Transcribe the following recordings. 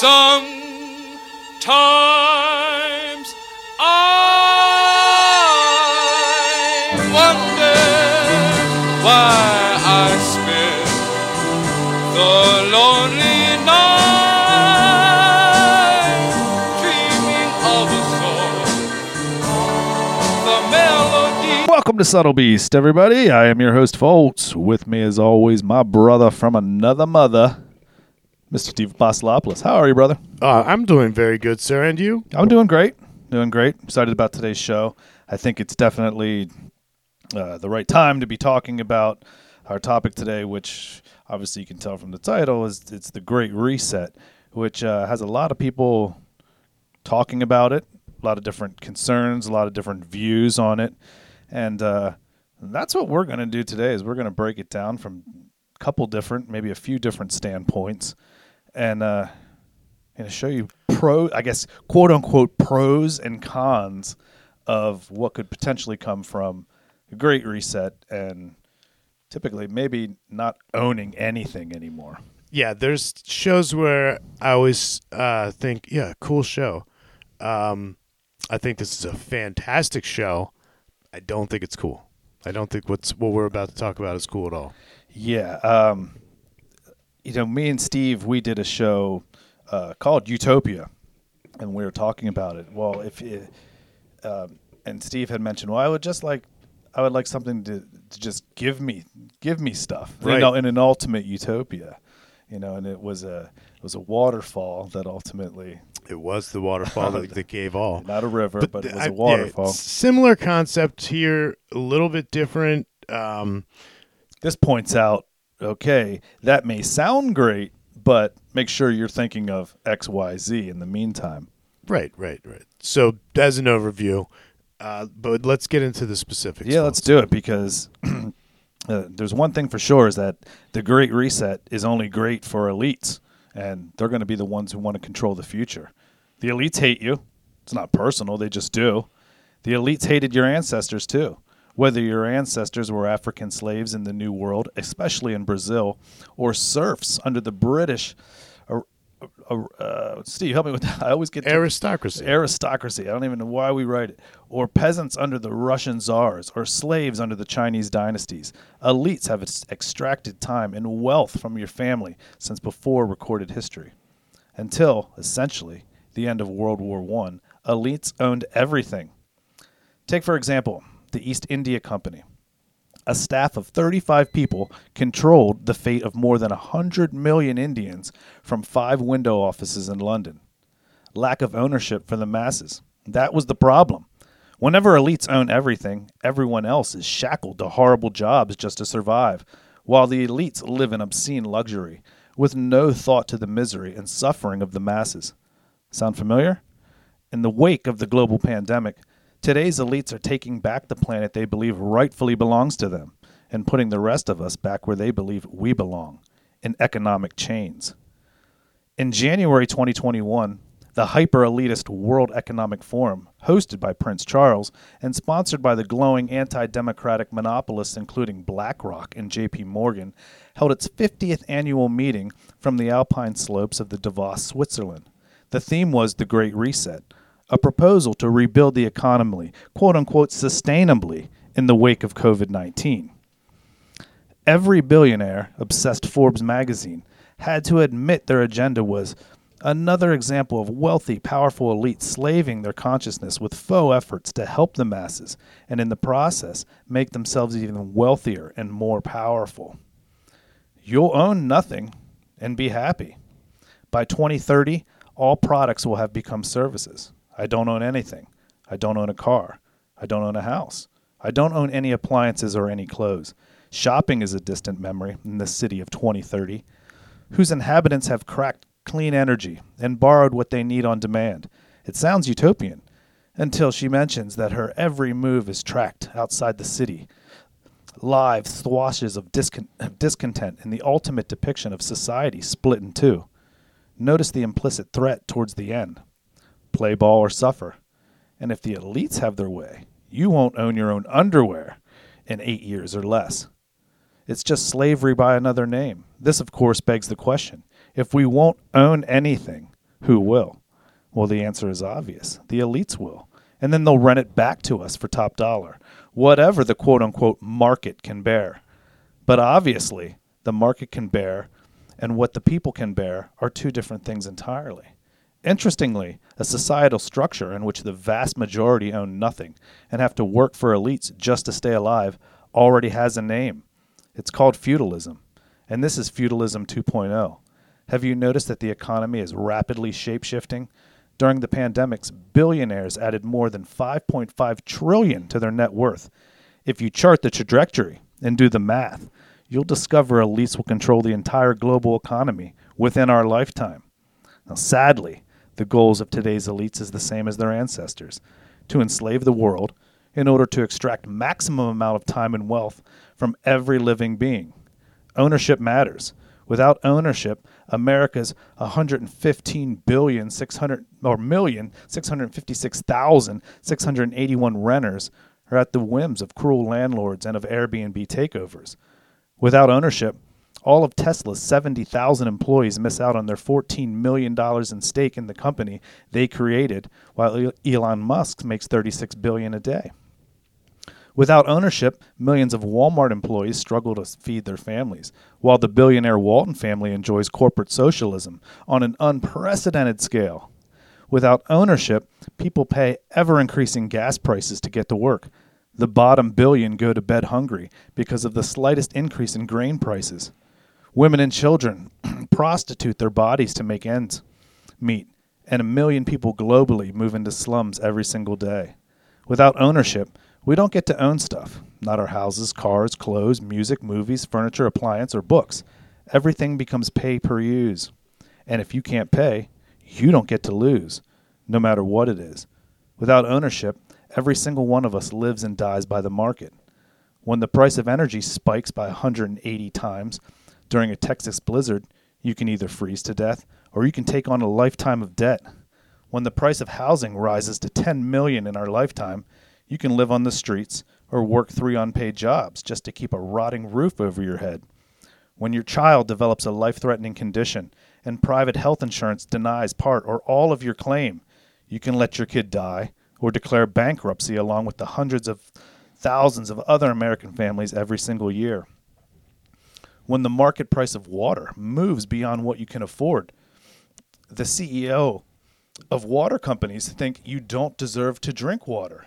Sometimes I wonder why I spend the lonely night dreaming of a song, the melody. Welcome to Subtle Beast, everybody. I am your host, Foltz. With me, as always, my brother from another mother, Mr. Steve Basilopoulos. How are you, brother? Uh, I'm doing very good, sir. And you? I'm doing great. Doing great. Excited about today's show. I think it's definitely uh, the right time to be talking about our topic today, which obviously you can tell from the title is it's the Great Reset, which uh, has a lot of people talking about it, a lot of different concerns, a lot of different views on it, and uh, that's what we're going to do today. Is we're going to break it down from a couple different, maybe a few different standpoints, and uh, going to show you pro, I guess, quote unquote, pros and cons of what could potentially come from a great reset and typically maybe not owning anything anymore. Yeah, there's shows where I always uh, think, yeah, cool show. Um, I think this is a fantastic show. I don't think it's cool. I don't think what's what we're about to talk about is cool at all. Yeah. Um, you know, me and Steve, we did a show uh, called Utopia, and we were talking about it. Well, if it, um, and Steve had mentioned, well, I would just like, I would like something to, to just give me, give me stuff, you Right. know, in an ultimate utopia, you know, and it was a, it was a waterfall that ultimately, It was the waterfall that, that gave all. not a river, but, it was I- a yeah, waterfall. similar concept here, a little bit different. Um, this points out, okay, that may sound great, but make sure you're thinking of X, Y, Z in the meantime. right, right, right. So as an overview, uh, but let's get into the specifics. Yeah, let's do it because uh, there's one thing for sure is that the Great Reset is only great for elites, and they're going to be the ones who want to control the future. The elites hate you. It's not personal, they just do. The elites hated your ancestors too. Whether your ancestors were African slaves in the New World, especially in Brazil, or serfs under the British. Uh, uh, uh, Steve, help me with that. I always get aristocracy. aristocracy. I don't even know why we write it. Or peasants under the Russian czars, or slaves under the Chinese dynasties. Elites have extracted time and wealth from your family since before recorded history. Until, essentially, the end of World War I, elites owned everything. Take, for example, the East India Company. A staff of 35 people controlled the fate of more than 100 million Indians from five window offices in London lack of ownership for the masses. That was the problem. Whenever elites own everything, everyone else is shackled to horrible jobs just to survive, while the elites live in obscene luxury, with no thought to the misery and suffering of the masses. Sound familiar? In the wake of the global pandemic, today's elites are taking back the planet they believe rightfully belongs to them and putting the rest of us back where they believe we belong in economic chains. In January 2021, the hyper elitist World Economic Forum, hosted by Prince Charles and sponsored by the glowing anti democratic monopolists including BlackRock and JP Morgan, held its 50th annual meeting from the alpine slopes of the Davos, Switzerland. The theme was the Great Reset, a proposal to rebuild the economy, quote unquote, sustainably in the wake of COVID 19 every billionaire, obsessed Forbes magazine, had to admit their agenda was another example of wealthy, powerful elites slaving their consciousness with faux efforts to help the masses and in the process make themselves even wealthier and more powerful. You'll own nothing and be happy. By 2030, all products will have become services. I don't own anything. I don't own a car. I don't own a house. I don't own any appliances or any clothes. Shopping is a distant memory in the city of 2030, whose inhabitants have cracked clean energy and borrowed what they need on demand. It sounds utopian until she mentions that her every move is tracked outside the city. Live swashes of, discon- of discontent in the ultimate depiction of society split in two. Notice the implicit threat towards the end play ball or suffer. And if the elites have their way, you won't own your own underwear in eight years or less. It's just slavery by another name. This, of course, begs the question if we won't own anything, Who will? Well, the answer is obvious. The elites will. And then they'll rent it back to us for top dollar, whatever the quote unquote market can bear. But obviously, the market can bear and what the people can bear are two different things entirely. Interestingly, a societal structure in which the vast majority own nothing and have to work for elites just to stay alive already has a name. It's called feudalism, and this is feudalism 2.0. Have you noticed that the economy is rapidly shapeshifting? During the pandemics, billionaires added more than 5.5 trillion to their net worth. If you chart the trajectory and do the math, you'll discover elites will control the entire global economy within our lifetime. Now, sadly, the goals of today's elites is the same as their ancestors to enslave the world in order to extract maximum amount of time and wealth from every living being. Ownership matters. Without ownership, America's 115 billion 600 or million 656,681 renters are at the whims of cruel landlords and of Airbnb takeovers. Without ownership, all of Tesla's 70,000 employees miss out on their $14 million in stake in the company they created, while Elon Musk makes 36 billion a day. Without ownership, millions of Walmart employees struggle to feed their families, while the billionaire Walton family enjoys corporate socialism on an unprecedented scale. Without ownership, people pay ever increasing gas prices to get to work, the bottom billion go to bed hungry because of the slightest increase in grain prices. Women and children prostitute their bodies to make ends meet, and a million people globally move into slums every single day. Without ownership, we don't get to own stuff not our houses, cars, clothes, music, movies, furniture, appliance, or books. Everything becomes pay per use. And if you can't pay, you don't get to lose, no matter what it is. Without ownership, Every single one of us lives and dies by the market. When the price of energy spikes by 180 times during a Texas blizzard, you can either freeze to death or you can take on a lifetime of debt. When the price of housing rises to 10 million in our lifetime, you can live on the streets or work three unpaid jobs just to keep a rotting roof over your head. When your child develops a life-threatening condition and private health insurance denies part or all of your claim, you can let your kid die or declare bankruptcy along with the hundreds of thousands of other American families every single year. When the market price of water moves beyond what you can afford, the CEO of water companies think you don't deserve to drink water.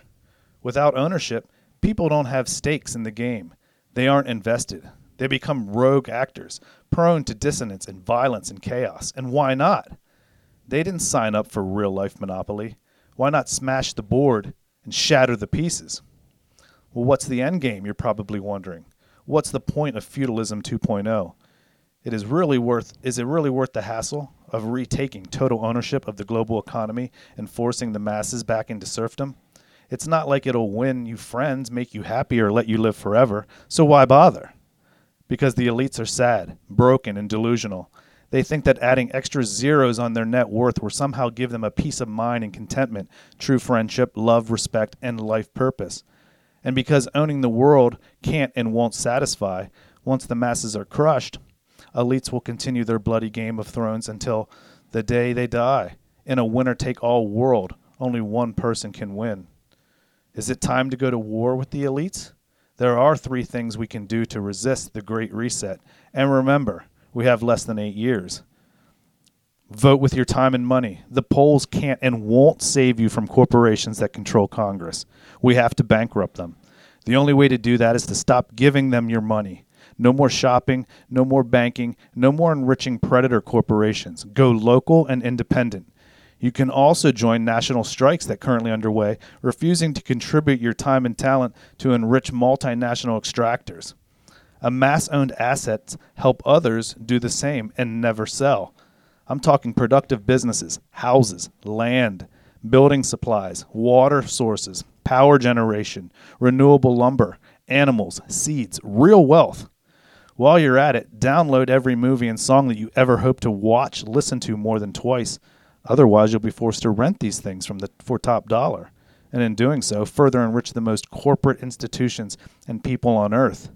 Without ownership, people don't have stakes in the game. They aren't invested. They become rogue actors, prone to dissonance and violence and chaos. And why not? They didn't sign up for real life monopoly. Why not smash the board and shatter the pieces? Well, what's the end game, you're probably wondering? What's the point of feudalism 2.0? It is really worth is it really worth the hassle of retaking total ownership of the global economy and forcing the masses back into serfdom? It's not like it'll win you friends, make you happy, or let you live forever, so why bother? Because the elites are sad, broken, and delusional, they think that adding extra zeros on their net worth will somehow give them a peace of mind and contentment, true friendship, love, respect, and life purpose. And because owning the world can't and won't satisfy, once the masses are crushed, elites will continue their bloody game of thrones until the day they die. In a winner take all world, only one person can win. Is it time to go to war with the elites? There are three things we can do to resist the Great Reset. And remember, we have less than eight years. Vote with your time and money. The polls can't and won't save you from corporations that control Congress. We have to bankrupt them. The only way to do that is to stop giving them your money. No more shopping, no more banking, no more enriching predator corporations. Go local and independent. You can also join national strikes that are currently underway, refusing to contribute your time and talent to enrich multinational extractors. Amass owned assets help others do the same and never sell. I'm talking productive businesses, houses, land, building supplies, water sources, power generation, renewable lumber, animals, seeds, real wealth. While you're at it, download every movie and song that you ever hope to watch, listen to more than twice. Otherwise, you'll be forced to rent these things from the for top dollar, and in doing so, further enrich the most corporate institutions and people on earth.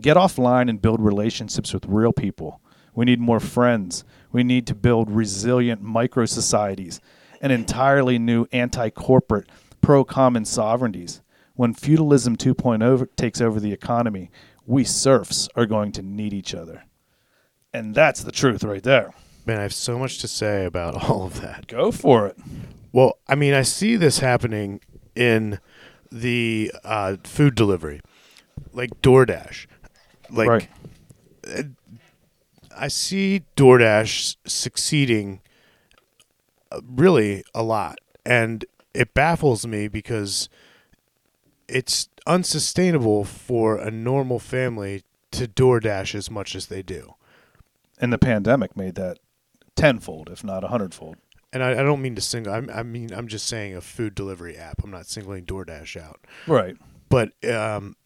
Get offline and build relationships with real people. We need more friends. We need to build resilient micro societies and entirely new anti corporate, pro common sovereignties. When feudalism 2.0 takes over the economy, we serfs are going to need each other. And that's the truth right there. Man, I have so much to say about all of that. Go for it. Well, I mean, I see this happening in the uh, food delivery, like DoorDash. Like, right. I see DoorDash succeeding uh, really a lot. And it baffles me because it's unsustainable for a normal family to DoorDash as much as they do. And the pandemic made that tenfold, if not a hundredfold. And I, I don't mean to single. I'm, I mean, I'm just saying a food delivery app. I'm not singling DoorDash out. Right. But um,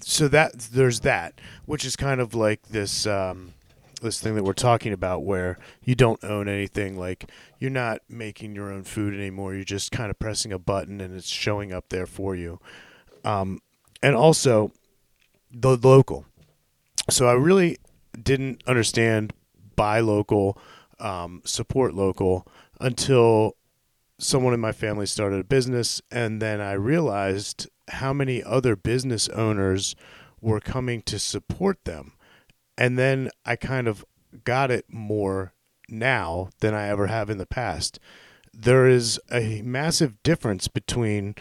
so that there's that, which is kind of like this um, this thing that we're talking about, where you don't own anything. Like you're not making your own food anymore. You're just kind of pressing a button and it's showing up there for you. Um, and also the local. So I really didn't understand buy local, um, support local until someone in my family started a business, and then I realized how many other business owners were coming to support them. And then I kind of got it more now than I ever have in the past. There is a massive difference between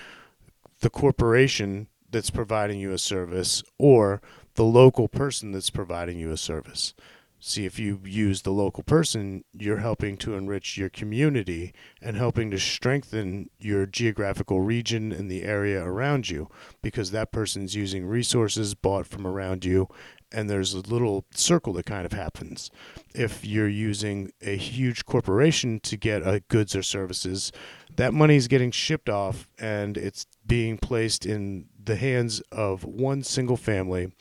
the corporation that's providing you a service or the local person that's providing you a service. See, if you use the local person, you're helping to enrich your community and helping to strengthen your geographical region and the area around you because that person's using resources bought from around you and there's a little circle that kind of happens. If you're using a huge corporation to get uh, goods or services, that money is getting shipped off and it's being placed in the hands of one single family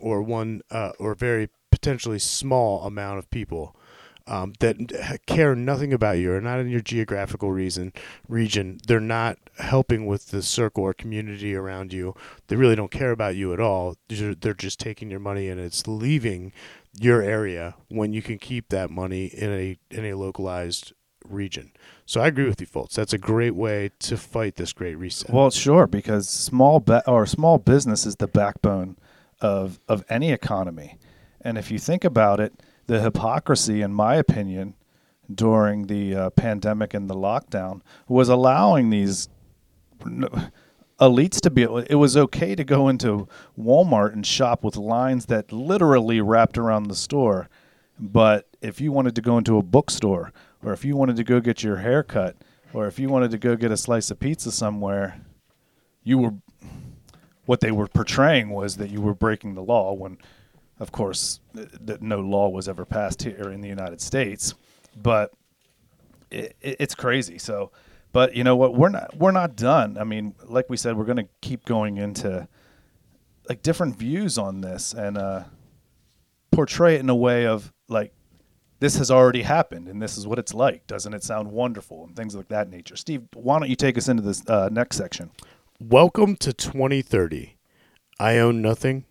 or one uh, or very potentially small amount of people um, that care nothing about you, are not in your geographical reason region. They're not helping with the circle or community around you. They really don't care about you at all. They're, just taking your money and it's leaving your area when you can keep that money in a in a localized region. So I agree with you, folks. That's a great way to fight this great reset. Well, sure, because small be- or small business is the backbone of of any economy. And if you think about it, the hypocrisy, in my opinion, during the uh, pandemic and the lockdown was allowing these elites to be. It was okay to go into Walmart and shop with lines that literally wrapped around the store. But if you wanted to go into a bookstore, or if you wanted to go get your hair cut, or if you wanted to go get a slice of pizza somewhere, you were what they were portraying was that you were breaking the law when of course, that no law was ever passed here in the United States, but it, it, it's crazy. So, but you know what? We're not we're not done. I mean, like we said, we're going to keep going into like different views on this and uh, portray it in a way of like this has already happened and this is what it's like. Doesn't it sound wonderful and things like that nature? Steve, why don't you take us into this uh, next section? Welcome to 2030. I own nothing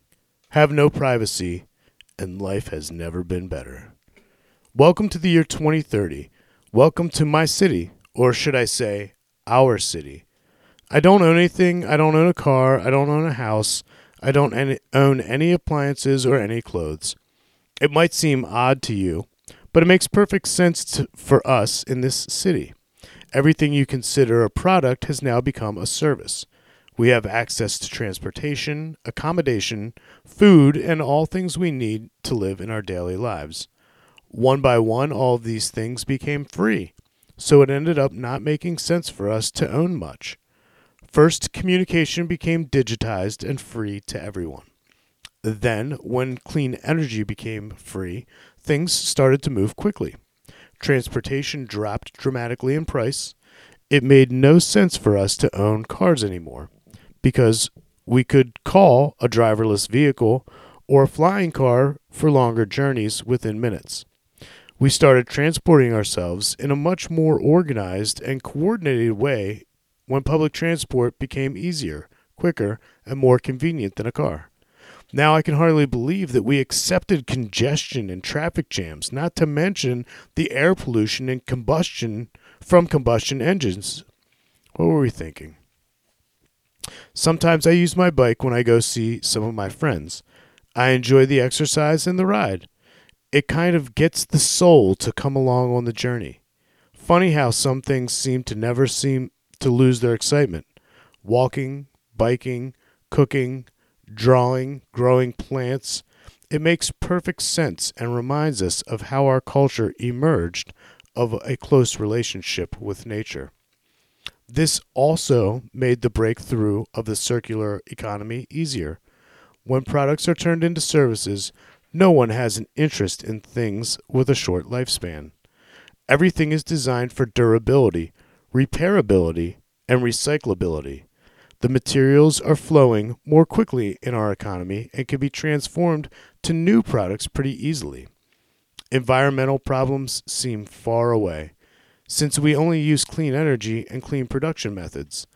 have no privacy, and life has never been better. Welcome to the year 2030. Welcome to my city, or should I say, our city. I don't own anything. I don't own a car. I don't own a house. I don't any, own any appliances or any clothes. It might seem odd to you, but it makes perfect sense to, for us in this city. Everything you consider a product has now become a service. We have access to transportation, accommodation, food, and all things we need to live in our daily lives. One by one, all these things became free, so it ended up not making sense for us to own much. First, communication became digitized and free to everyone. Then, when clean energy became free, things started to move quickly. Transportation dropped dramatically in price. It made no sense for us to own cars anymore because we could call a driverless vehicle or a flying car for longer journeys within minutes. We started transporting ourselves in a much more organized and coordinated way when public transport became easier, quicker, and more convenient than a car. Now I can hardly believe that we accepted congestion and traffic jams, not to mention the air pollution and combustion from combustion engines. What were we thinking? Sometimes I use my bike when I go see some of my friends. I enjoy the exercise and the ride. It kind of gets the soul to come along on the journey. Funny how some things seem to never seem to lose their excitement. Walking, biking, cooking, drawing, growing plants. It makes perfect sense and reminds us of how our culture emerged of a close relationship with nature. This also made the breakthrough of the circular economy easier. When products are turned into services, no one has an interest in things with a short lifespan. Everything is designed for durability, repairability, and recyclability. The materials are flowing more quickly in our economy and can be transformed to new products pretty easily. Environmental problems seem far away, since we only use clean energy and clean production methods.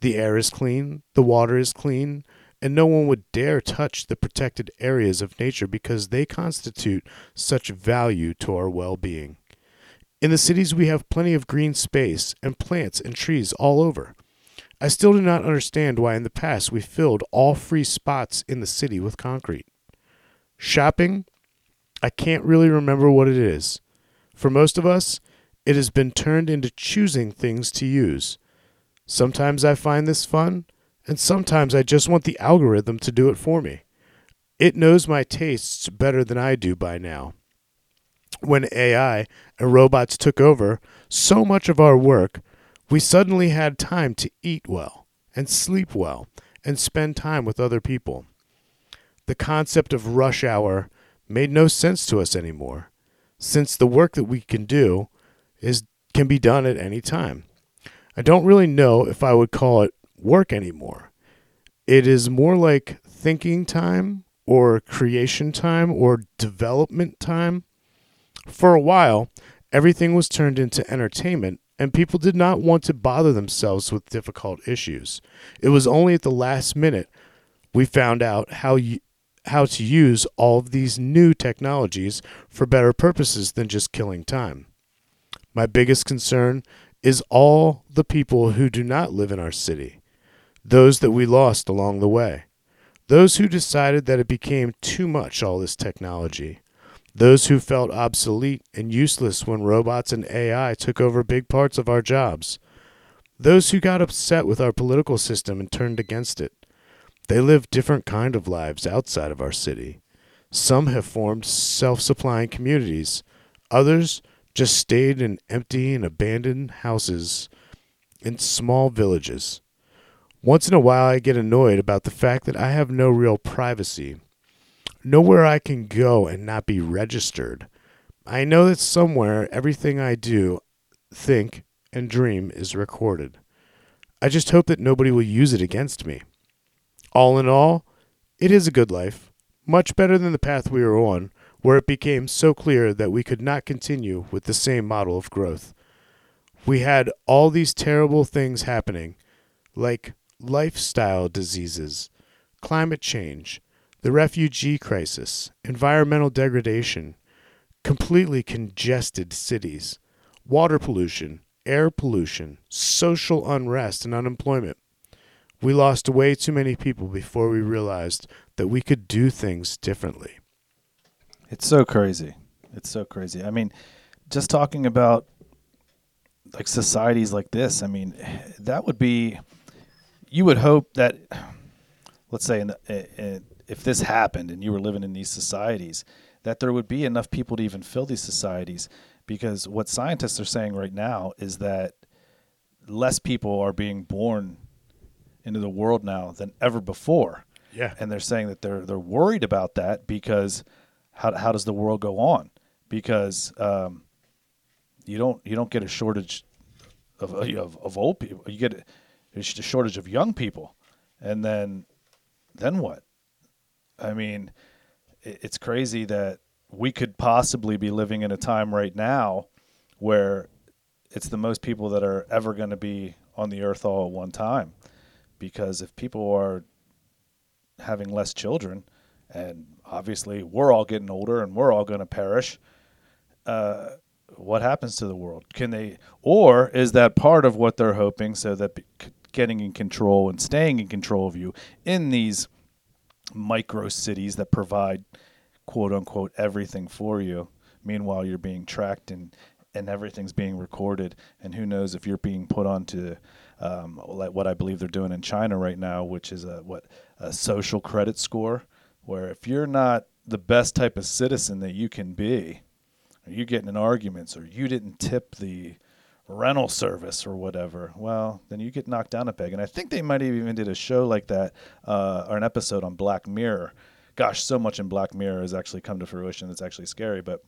The air is clean, the water is clean, and no one would dare touch the protected areas of nature because they constitute such value to our well being. In the cities, we have plenty of green space and plants and trees all over. I still do not understand why in the past we filled all free spots in the city with concrete. Shopping, I can't really remember what it is. For most of us, it has been turned into choosing things to use. Sometimes I find this fun, and sometimes I just want the algorithm to do it for me. It knows my tastes better than I do by now. When AI and robots took over so much of our work, we suddenly had time to eat well and sleep well and spend time with other people. The concept of rush hour made no sense to us anymore, since the work that we can do is can be done at any time. I don't really know if I would call it work anymore. It is more like thinking time or creation time or development time. For a while, everything was turned into entertainment and people did not want to bother themselves with difficult issues. It was only at the last minute we found out how you, how to use all of these new technologies for better purposes than just killing time. My biggest concern is all the people who do not live in our city, those that we lost along the way, those who decided that it became too much, all this technology, those who felt obsolete and useless when robots and AI took over big parts of our jobs, those who got upset with our political system and turned against it. They live different kind of lives outside of our city. Some have formed self-supplying communities. Others just stayed in empty and abandoned houses in small villages. Once in a while, I get annoyed about the fact that I have no real privacy, nowhere I can go and not be registered. I know that somewhere everything I do, think, and dream is recorded. I just hope that nobody will use it against me. All in all, it is a good life, much better than the path we were on, where it became so clear that we could not continue with the same model of growth. We had all these terrible things happening, like lifestyle diseases, climate change, the refugee crisis, environmental degradation, completely congested cities, water pollution, air pollution, social unrest, and unemployment. We lost way too many people before we realized that we could do things differently. It's so crazy. It's so crazy. I mean, just talking about like societies like this, I mean, that would be you would hope that let's say in the, in, if this happened and you were living in these societies, that there would be enough people to even fill these societies because what scientists are saying right now is that less people are being born into the world now than ever before. Yeah. And they're saying that they're they're worried about that because how how does the world go on? Because um, you don't you don't get a shortage of of, of old people. You get a, a shortage of young people, and then then what? I mean, it's crazy that we could possibly be living in a time right now where it's the most people that are ever going to be on the earth all at one time. Because if people are having less children, and obviously we're all getting older and we're all going to perish. Uh, what happens to the world? Can they, or is that part of what they're hoping so that getting in control and staying in control of you in these micro cities that provide quote unquote everything for you? Meanwhile, you're being tracked and, and everything's being recorded. And who knows if you're being put onto um, like what I believe they're doing in China right now, which is a what a social credit score, where if you're not the best type of citizen that you can be, or you getting in arguments, or you didn't tip the rental service or whatever, well, then you get knocked down a peg. And I think they might have even did a show like that uh, or an episode on Black Mirror. Gosh, so much in Black Mirror has actually come to fruition. It's actually scary, but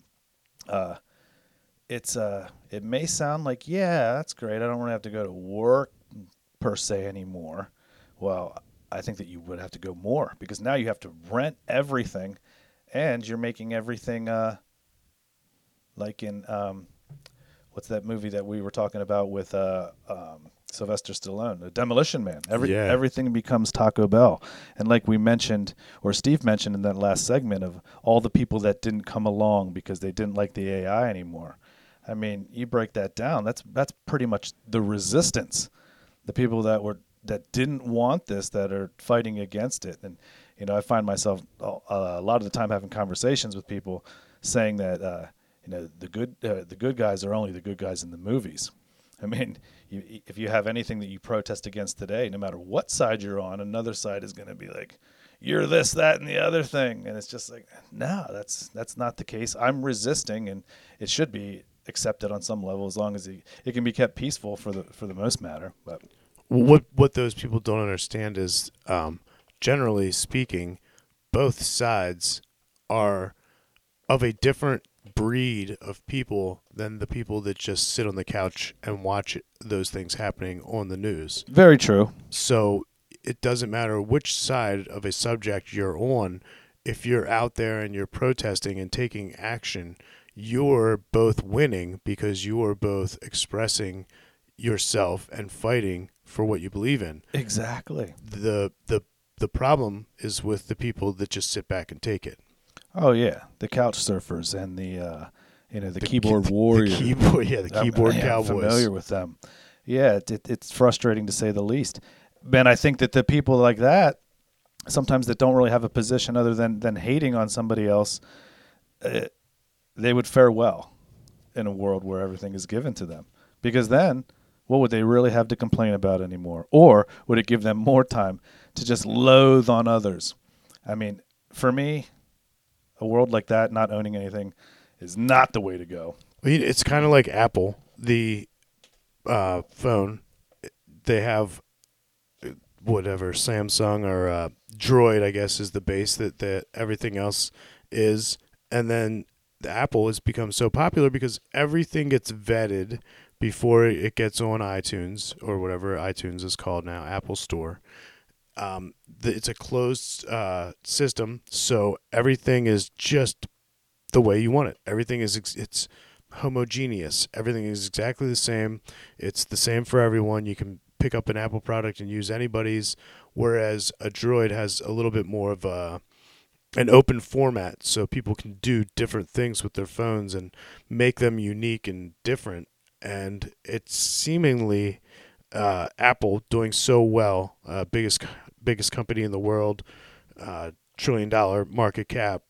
uh, it's uh, it may sound like yeah, that's great. I don't really have to go to work per se anymore. Well, I think that you would have to go more because now you have to rent everything, and you're making everything uh, like in um, what's that movie that we were talking about with uh, um, Sylvester Stallone, The Demolition Man. Every Yeah. everything becomes Taco Bell, and like we mentioned, or Steve mentioned in that last segment of all the people that didn't come along because they didn't like the AI anymore. I mean, you break that down. That's that's pretty much the resistance, the people that were that didn't want this that are fighting against it. And you know, I find myself uh, a lot of the time having conversations with people saying that uh, you know the good uh, the good guys are only the good guys in the movies. I mean, you, if you have anything that you protest against today, no matter what side you're on, another side is going to be like, "You're this, that, and the other thing," and it's just like, no, that's that's not the case. I'm resisting, and it should be accepted on some level as long as it, it can be kept peaceful for the for the most matter. But what what those people don't understand is, um, generally speaking, both sides are of a different breed of people than the people that just sit on the couch and watch those things happening on the news. very true. So it doesn't matter which side of a subject you're on. If you're out there and you're protesting and taking action, you're both winning because you are both expressing yourself and fighting for what you believe in. Exactly. The the the problem is with the people that just sit back and take it. Oh yeah, the couch surfers and the uh, you know the, The keyboard key- warriors. The keyboard, yeah, the I'm- keyboard I am cowboys. Familiar with them? Yeah, it, it, it's frustrating to say the least. Ben, I think that the people like that, sometimes that don't really have a position other than than hating on somebody else, uh, they would fare well in a world where everything is given to them. Because then, what would they really have to complain about anymore? Or would it give them more time to just loathe on others? I mean, for me, a world like that, not owning anything, is not the way to go. It's kind of like Apple, the uh, phone. They have uh, whatever Samsung or uh, Droid, I guess, is the base that that everything else is, and then the Apple has become so popular because everything gets vetted before it gets on iTunes or whatever iTunes is called now, Apple Store. Um, the, it's a closed uh, system, so everything is just the way you want it. Everything is ex- it's homogeneous. Everything is exactly the same. It's the same for everyone. You can pick up an Apple product and use anybody's, whereas a Droid has a little bit more of a an open format, so people can do different things with their phones and make them unique and different. And it's seemingly uh, Apple doing so well, uh, biggest biggest company in the world, uh, trillion dollar market cap.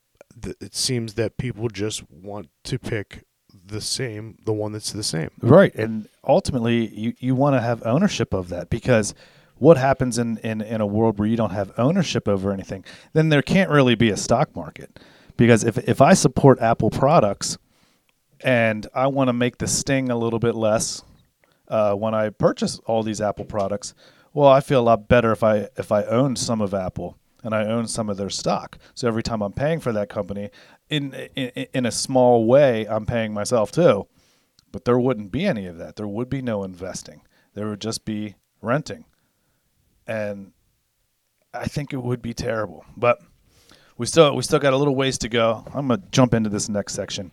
Th- it seems that people just want to pick the same, the one that's the same. Right. And ultimately, you, you want to have ownership of that because what happens in, in, in a world where you don't have ownership over anything, then there can't really be a stock market. Because if, if I support Apple products and I want to make the sting a little bit less uh, when I purchase all these Apple products, well, I feel a lot better if I if I own some of Apple and I own some of their stock. So every time I'm paying for that company, in in, in a small way, I'm paying myself too. But there wouldn't be any of that. There would be no investing. There would just be renting. And I think it would be terrible. But we still we still got a little ways to go. I'm gonna jump into this next section.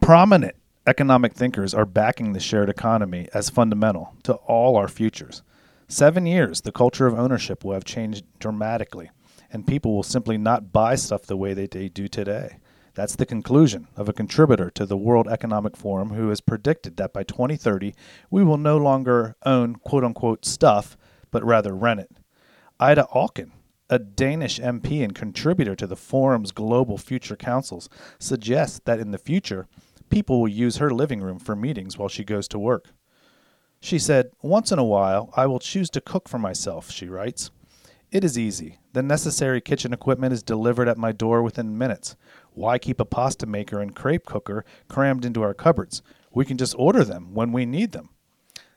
Prominent economic thinkers are backing the shared economy as fundamental to all our futures. Seven years, the culture of ownership will have changed dramatically, and people will simply not buy stuff the way they, they do today. That's the conclusion of a contributor to the World Economic Forum who has predicted that by 2030 we will no longer own quote unquote stuff, but rather rent it. Ida Auken, a Danish MP and contributor to the forum's global future councils, suggests that in the future, people will use her living room for meetings while she goes to work. She said, Once in a while, I will choose to cook for myself, she writes. It is easy. The necessary kitchen equipment is delivered at my door within minutes. Why keep a pasta maker and crepe cooker crammed into our cupboards? We can just order them when we need them.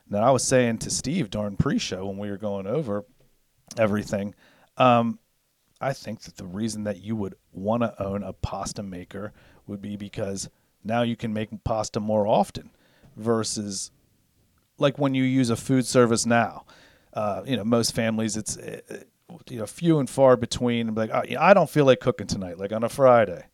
Now, I was saying to Steve during pre show when we were going over everything, um, I think that the reason that you would want to own a pasta maker would be because now you can make pasta more often versus like when you use a food service now. Uh, you know, most families, it's uh, you know few and far between. Like, yeah, I don't feel like cooking tonight, like on a Friday.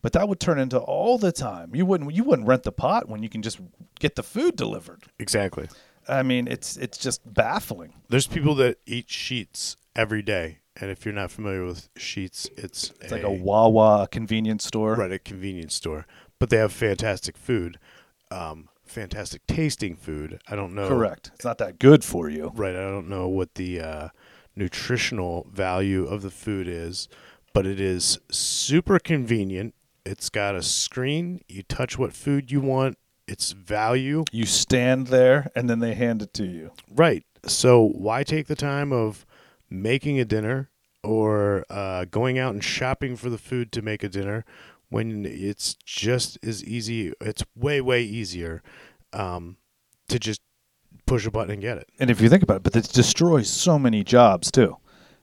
But that would turn into all the time. You wouldn't you wouldn't rent the pot when you can just get the food delivered. Exactly. I mean, it's it's just baffling. There's people that eat Sheetz every day, and if you're not familiar with Sheetz, it's It's like a Wawa convenience store. right a convenience store, but they have fantastic food, um, fantastic tasting food. I don't know. Correct. It's not that good for you. Right. I don't know what the uh, nutritional value of the food is, but it is super convenient. It's got a screen. You touch what food you want. It's value. You stand there and then they hand it to you. Right. So why take the time of making a dinner or uh, going out and shopping for the food to make a dinner when it's just as easy? It's way way easier um, to just push a button and get it. And if you think about it, but it destroys so many jobs too.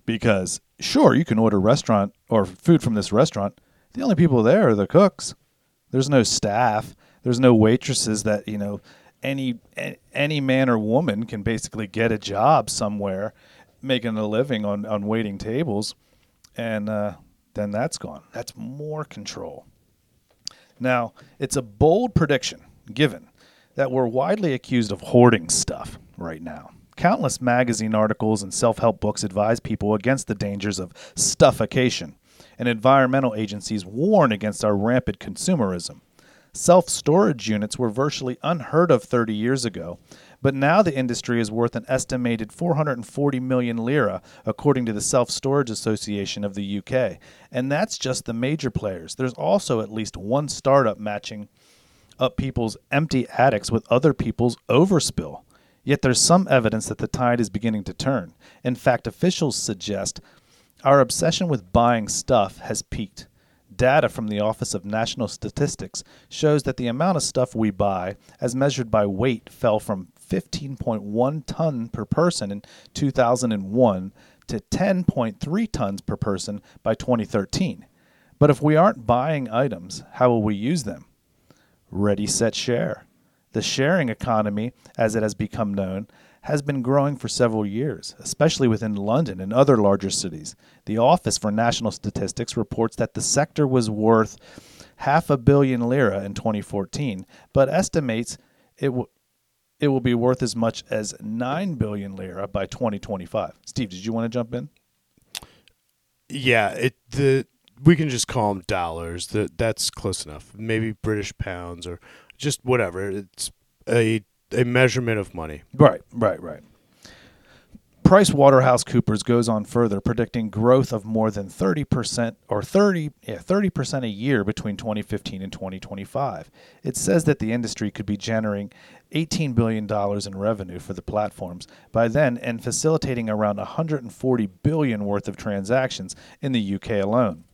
Because sure, you can order restaurant or food from this restaurant. The only people there are the cooks. There's no staff. There's no waitresses that, you know, any any man or woman can basically get a job somewhere making a living on, on waiting tables. And uh, then that's gone. That's more control. Now, it's a bold prediction given that we're widely accused of hoarding stuff right now. Countless magazine articles and self help books advise people against the dangers of stuffication, and environmental agencies warn against our rampant consumerism. Self storage units were virtually unheard of 30 years ago, but now the industry is worth an estimated 440 million lira, according to the Self Storage Association of the UK. And that's just the major players. There's also at least one startup matching up people's empty attics with other people's overspill. Yet there's some evidence that the tide is beginning to turn. In fact, officials suggest our obsession with buying stuff has peaked. Data from the Office of National Statistics shows that the amount of stuff we buy, as measured by weight, fell from 15.1 ton per person in 2001 to 10.3 tons per person by 2013. But if we aren't buying items, how will we use them? Ready, Set, Share. The sharing economy, as it has become known, has been growing for several years, especially within London and other larger cities. The Office for National Statistics reports that the sector was worth half a billion lira in 2014, but estimates it will it will be worth as much as 9 billion lira by 2025. Steve, did you want to jump in? Yeah, it the we can just call them dollars. That that's close enough. Maybe British pounds or just whatever. It's a a measurement of money. Right, right, right. PricewaterhouseCoopers goes on further, predicting growth of more than 30% or 30 yeah, 30% a year between 2015 and 2025. It says that the industry could be generating 18 billion dollars in revenue for the platforms by then and facilitating around 140 billion worth of transactions in the UK alone.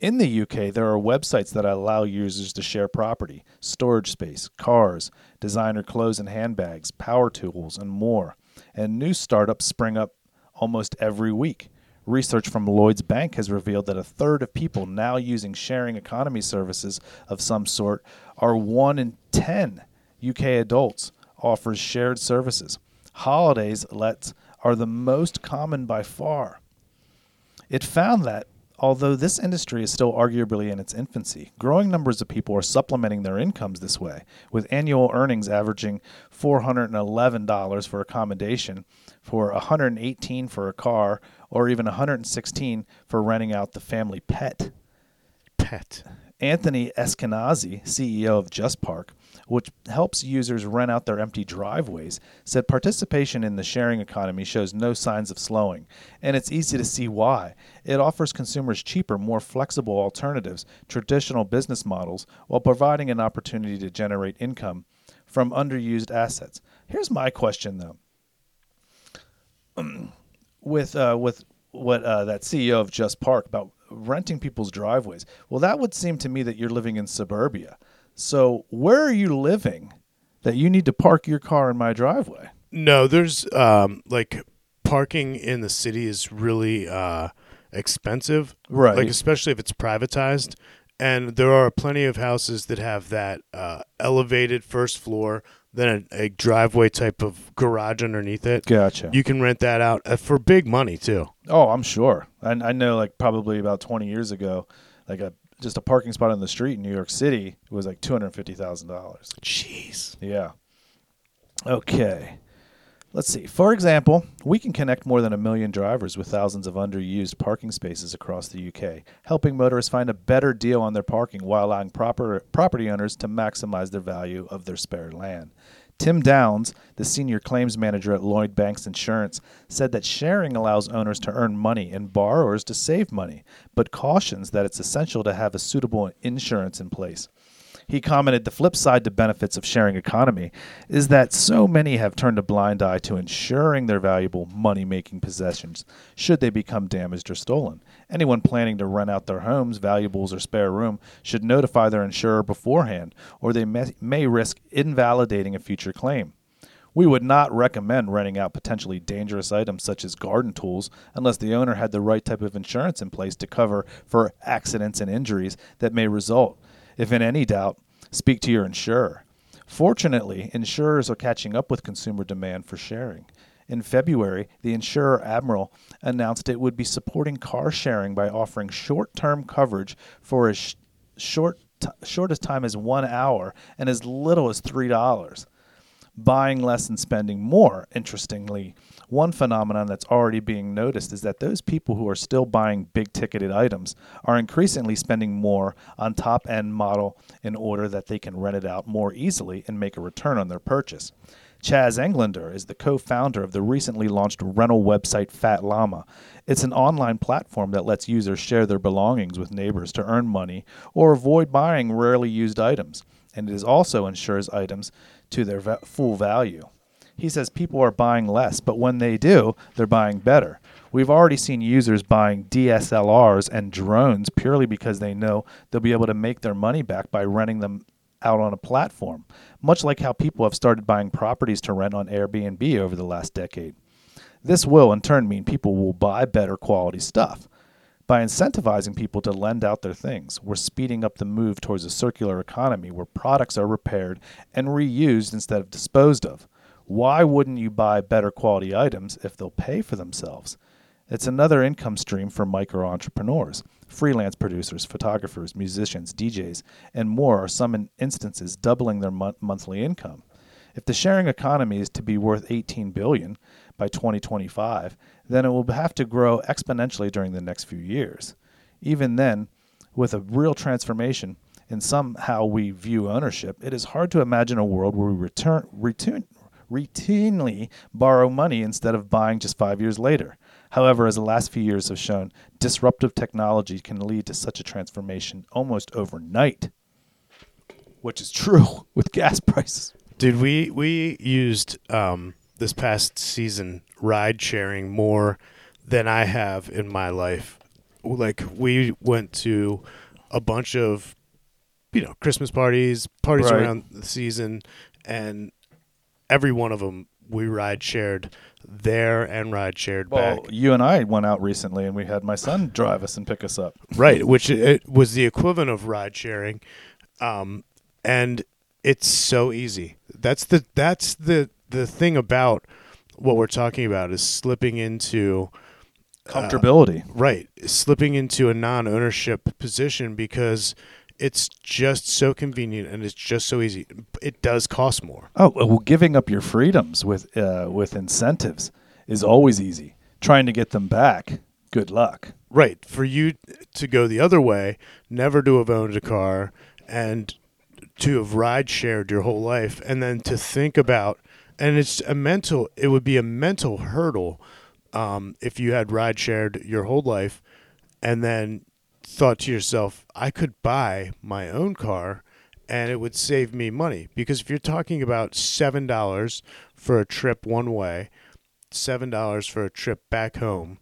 In the UK, there are websites that allow users to share property, storage space, cars, designer clothes and handbags, power tools, and more. And new startups spring up almost every week. Research from Lloyd's Bank has revealed that a third of people now using sharing economy services of some sort are one in 10 UK adults offers shared services. Holidays lets are the most common by far. It found that although this industry is still arguably in its infancy, growing numbers of people are supplementing their incomes this way, with annual earnings averaging $411 for accommodation, for $118 for a car, or even $116 for renting out the family pet. Pet. Anthony Eskinazi, CEO of JustPark, which helps users rent out their empty driveways, said participation in the sharing economy shows no signs of slowing, and it's easy to see why. It offers consumers cheaper, more flexible alternatives, traditional business models, while providing an opportunity to generate income from underused assets. Here's my question though. with uh, with what uh, that CEO of JustPark about renting people's driveways. Well, that would seem to me that you're living in suburbia. So where are you living that you need to park your car in my driveway? No, there's um like parking in the city is really uh expensive. Right. Like especially if it's privatized. And there are plenty of houses that have that uh, elevated first floor, then a, a driveway type of garage underneath it. Gotcha. You can rent that out uh, for big money too. oh, I'm sure. I, I know, like probably about 20 years ago, like a just a parking spot on the street in New York City was like two hundred fifty thousand dollars. Jeez. Yeah. Okay. Let's see. For example, we can connect more than a million drivers with thousands of underused parking spaces across the UK, helping motorists find a better deal on their parking while allowing proper property owners to maximize the value of their spare land. Tim Downs, the senior claims manager at Lloyds Bank Insurance, said that sharing allows owners to earn money and borrowers to save money, but cautions that it's essential to have a suitable insurance in place. He commented the flip side to benefits of sharing economy is that so many have turned a blind eye to insuring their valuable money making possessions should they become damaged or stolen. Anyone planning to rent out their homes, valuables, or spare room should notify their insurer beforehand, or they may, may risk invalidating a future claim. We would not recommend renting out potentially dangerous items such as garden tools unless the owner had the right type of insurance in place to cover for accidents and injuries that may result. If in any doubt, speak to your insurer. Fortunately, insurers are catching up with consumer demand for sharing. In February, the insurer Admiral announced it would be supporting car sharing by offering short-term coverage for as sh- short t- short as time as 1 hour and as little as $3 buying less and spending more. Interestingly, one phenomenon that's already being noticed is that those people who are still buying big ticketed items are increasingly spending more on top end model in order that they can rent it out more easily and make a return on their purchase. Chaz Englander is the co founder of the recently launched rental website Fat Llama. It's an online platform that lets users share their belongings with neighbors to earn money or avoid buying rarely used items. And it also insures items to their full value. He says people are buying less, but when they do, they're buying better. We've already seen users buying DSLRs and drones purely because they know they'll be able to make their money back by renting them out on a platform, much like how people have started buying properties to rent on Airbnb over the last decade. This will, in turn, mean people will buy better quality stuff. By incentivizing people to lend out their things, we're speeding up the move towards a circular economy where products are repaired and reused instead of disposed of. Why wouldn't you buy better quality items if they'll pay for themselves? It's another income stream for micro entrepreneurs. Freelance producers, photographers, musicians, DJs, and more are some in- instances doubling their mon- monthly income. If the sharing economy is to be worth 18 billion by 2025, then it will have to grow exponentially during the next few years. Even then, with a real transformation in somehow we view ownership, it is hard to imagine a world where we return, return, routinely borrow money instead of buying just five years later. However, as the last few years have shown, disruptive technology can lead to such a transformation almost overnight, which is true with gas prices. Dude, we we used um, this past season ride sharing more than I have in my life. Like we went to a bunch of you know Christmas parties, parties Right. around the season, and every one of them we ride shared there and ride shared Well, back. you and I went out recently, and we had my son drive us and pick us up. right which it was the equivalent of ride sharing um and it's so easy that's the that's the the thing about what we're talking about is slipping into Comfortability. right slipping into a non-ownership position because it's just so convenient and it's just so easy. It does cost more. oh well, giving up your freedoms with uh, with incentives is always easy. Trying to get them back, good luck. Right. For you to go the other way, never to have owned a car and to have ride shared your whole life and then to think about and it's a mental it would be a mental hurdle um, if you had ride shared your whole life and then thought to yourself, I could buy my own car and it would save me money. Because if you're talking about seven dollars for a trip one way, seven dollars for a trip back home,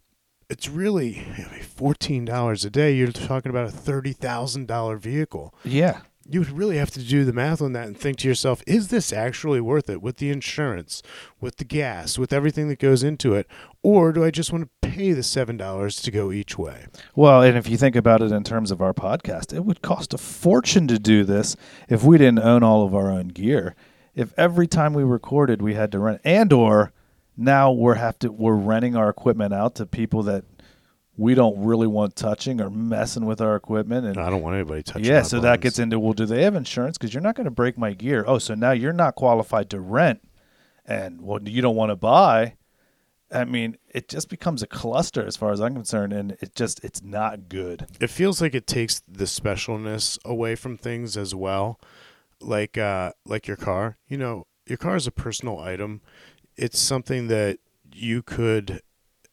it's really fourteen dollars a day. You're talking about a thirty thousand dollar vehicle. Yeah. You would really have to do the math on that and think to yourself, is this actually worth it with the insurance, with the gas, with everything that goes into it? Or do I just want to pay the seven dollars to go each way? Well, and if you think about it in terms of our podcast, it would cost a fortune to do this if we didn't own all of our own gear. If every time we recorded we had to rent and or now we're have to we're renting our equipment out to people that we don't really want touching or messing with our equipment and I don't want anybody touching. yeah, so that gets into well, do they have insurance? Because you're not going to break my gear. Oh, so now you're not qualified to rent, and well, you don't want to buy. I mean, it just becomes a cluster as far as I'm concerned, and it just it's not good. it feels like it takes the specialness away from things as well like uh like your car you know your car is a personal item it's something that you could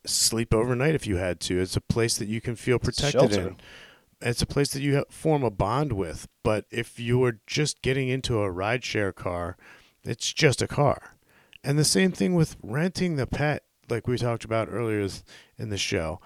sleep overnight if you had to. It's a place that you can feel protected shelter. in it's a place that you form a bond with. But if you were just getting into a rideshare car it's just a car. And the same thing with renting the pet like we talked about earlier in the show.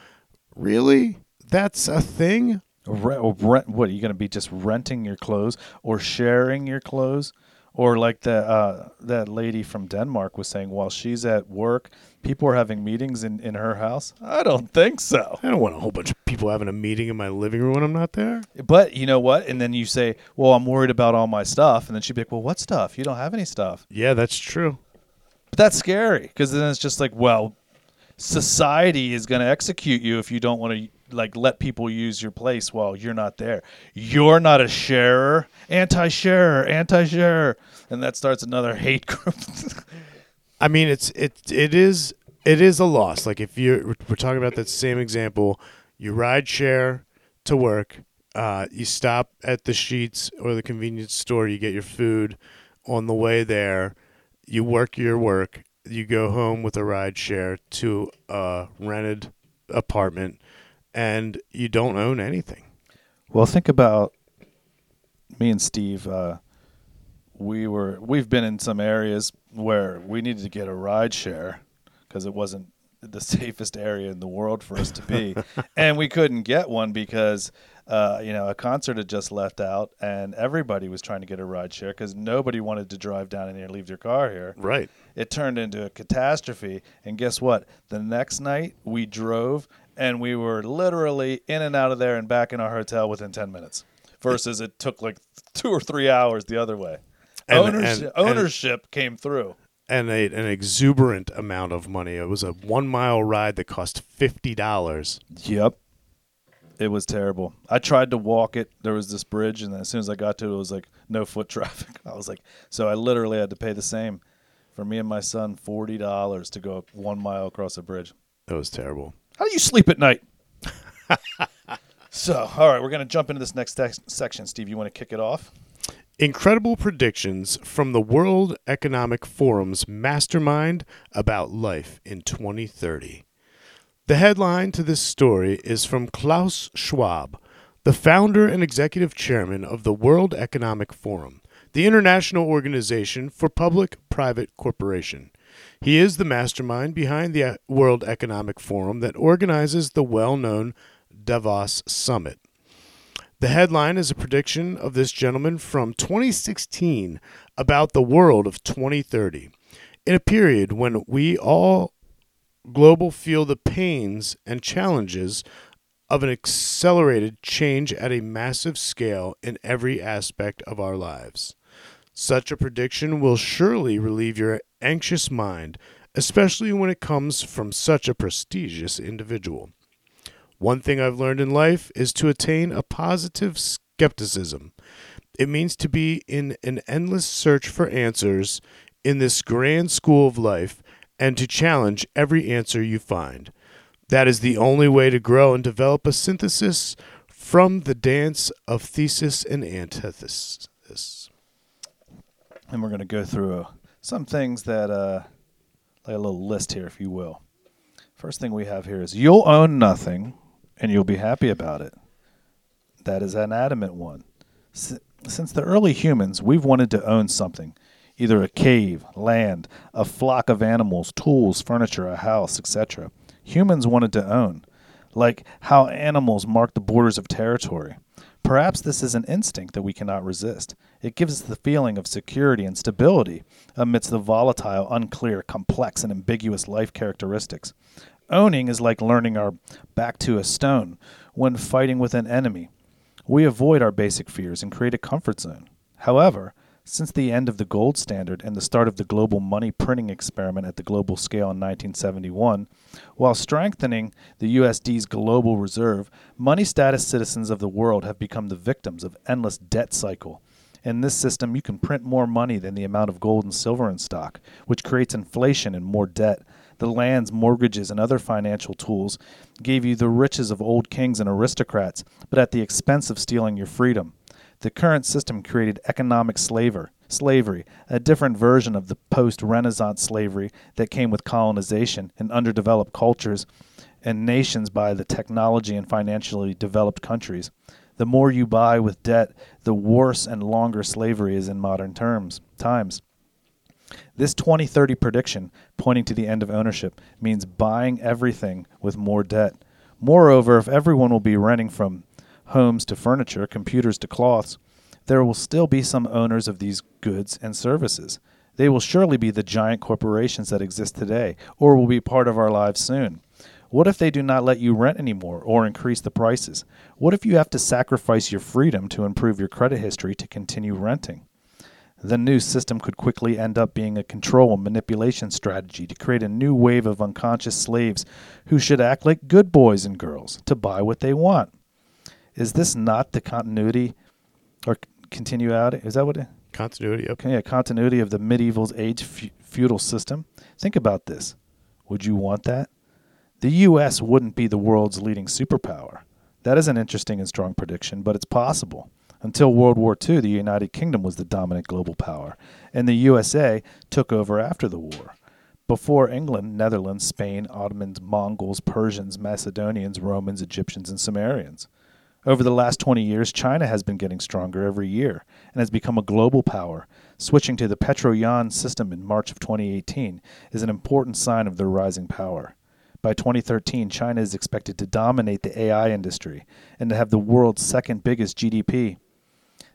Really? That's a thing? Rent, rent what are you going to be just renting your clothes or sharing your clothes, or like the uh, that lady from Denmark was saying while she's at work, people are having meetings in in her house. I don't think so. I don't want a whole bunch of people having a meeting in my living room when I'm not there. But you know what? And then you say, "Well, I'm worried about all my stuff," and then she'd be like, "Well, what stuff? You don't have any stuff." Yeah, that's true. But that's scary because then it's just like, well, society is going to execute you if you don't want to like let people use your place while you're not there. You're not a sharer, anti-sharer, anti-sharer, and that starts another hate group. I mean, it's it it is it is a loss. Like if you we're talking about that same example, you ride share to work, uh, you stop at the Sheetz or the convenience store, you get your food on the way there, you work your work, you go home with a ride share to a rented apartment, and you don't own anything. well, think about me and Steve. Uh, we were we've been in some areas where we needed to get a ride share because it wasn't the safest area in the world for us to be, and we couldn't get one because uh, you know a concert had just left out, and everybody was trying to get a ride share because nobody wanted to drive down in here and leave their car here. Right. It turned into a catastrophe, and guess what? The next night we drove, and we were literally in and out of there and back in our hotel within ten minutes. Versus it took like two or three hours the other way. And- ownership, and- and- ownership came through. and a, an exuberant amount of money. It was a one mile ride that cost fifty dollars. Yep. It was terrible. I tried to walk it. There was this bridge, and as soon as I got to it, it was like no foot traffic. I was like, so I literally had to pay the same for me and my son forty dollars to go one mile across a bridge. It was terrible. How do you sleep at night? so, all right, we're going to jump into this next section. Steve, you want to kick it off? Incredible predictions from the World Economic Forum's mastermind about life in 2030. The headline to this story is from Klaus Schwab, the founder and executive chairman of the World Economic Forum, the international organization for public private corporation. He is the mastermind behind the uh, World Economic Forum that organizes the well known Davos Summit. The headline is a prediction of this gentleman from 2016 about the world of 2030. In a period when we all global feel the pains and challenges of an accelerated change at a massive scale in every aspect of our lives. Such a prediction will surely relieve your anxious mind especially when it comes from such a prestigious individual. One thing I've learned in life is to attain a positive skepticism. It means to be in an endless search for answers in this grand school of life and to challenge every answer you find. That is the only way to grow and develop a synthesis from the dance of thesis and antithesis. and we're going to go through uh, some things that uh, like a little list here if you will first thing we have here is you'll own nothing and you'll be happy about it that is an adamant one S- since the early humans we've wanted to own something either a cave land a flock of animals tools furniture a house etc humans wanted to own like how animals mark the borders of territory Perhaps this is an instinct that we cannot resist. It gives us the feeling of security and stability amidst the volatile, unclear, complex, and ambiguous life characteristics. Owning is like learning our back to a stone when fighting with an enemy. We avoid our basic fears and create a comfort zone. However, since the end of the gold standard and the start of the global money printing experiment at the global scale in 1971, while strengthening the USD's global reserve, money status citizens of the world have become the victims of endless debt cycle. In this system, you can print more money than the amount of gold and silver in stock, which creates inflation and more debt. The lands, mortgages, and other financial tools gave you the riches of old kings and aristocrats, but at the expense of stealing your freedom. The current system created economic slaver, slavery, a different version of the post Renaissance slavery that came with colonization in underdeveloped cultures and nations by the technology and financially developed countries. The more you buy with debt, the worse and longer slavery is in modern terms times. This 2030 prediction, pointing to the end of ownership, means buying everything with more debt. Moreover, if everyone will be renting from homes to furniture, computers to cloths, there will still be some owners of these goods and services. They will surely be the giant corporations that exist today, or will be part of our lives soon. What if they do not let you rent anymore or increase the prices? What if you have to sacrifice your freedom to improve your credit history to continue renting? The new system could quickly end up being a control and manipulation strategy to create a new wave of unconscious slaves who should act like good boys and girls to buy what they want. Is this not the continuity or continuity? Is that what it? Continuity. Yep. Okay, yeah, continuity of the medieval's age fe- feudal system. Think about this. Would you want that? The U.S. wouldn't be the world's leading superpower. That is an interesting and strong prediction, but it's possible. Until World War II, the United Kingdom was the dominant global power, and the USA took over after the war. Before England, Netherlands, Spain, Ottomans, Mongols, Persians, Macedonians, Romans, Egyptians, and Sumerians. Over the last 20 years, China has been getting stronger every year and has become a global power. Switching to the Petro Yuan system in March of 2018 is an important sign of their rising power. By 2013, China is expected to dominate the AI industry and to have the world's second biggest GDP.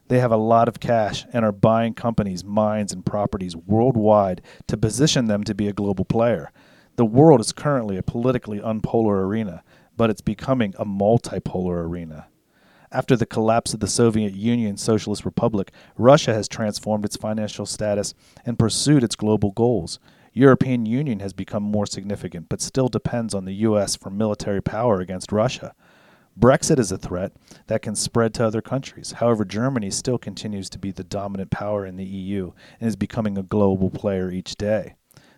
They have a lot of cash and are buying companies, mines, and properties worldwide to position them to be a global player. The world is currently a politically unpolar arena, but it's becoming a multipolar arena. After the collapse of the Soviet Union Socialist Republic, Russia has transformed its financial status and pursued its global goals. European Union has become more significant, but still depends on the US for military power against Russia. Brexit is a threat that can spread to other countries. However, Germany still continues to be the dominant power in the EU and is becoming a global player each day.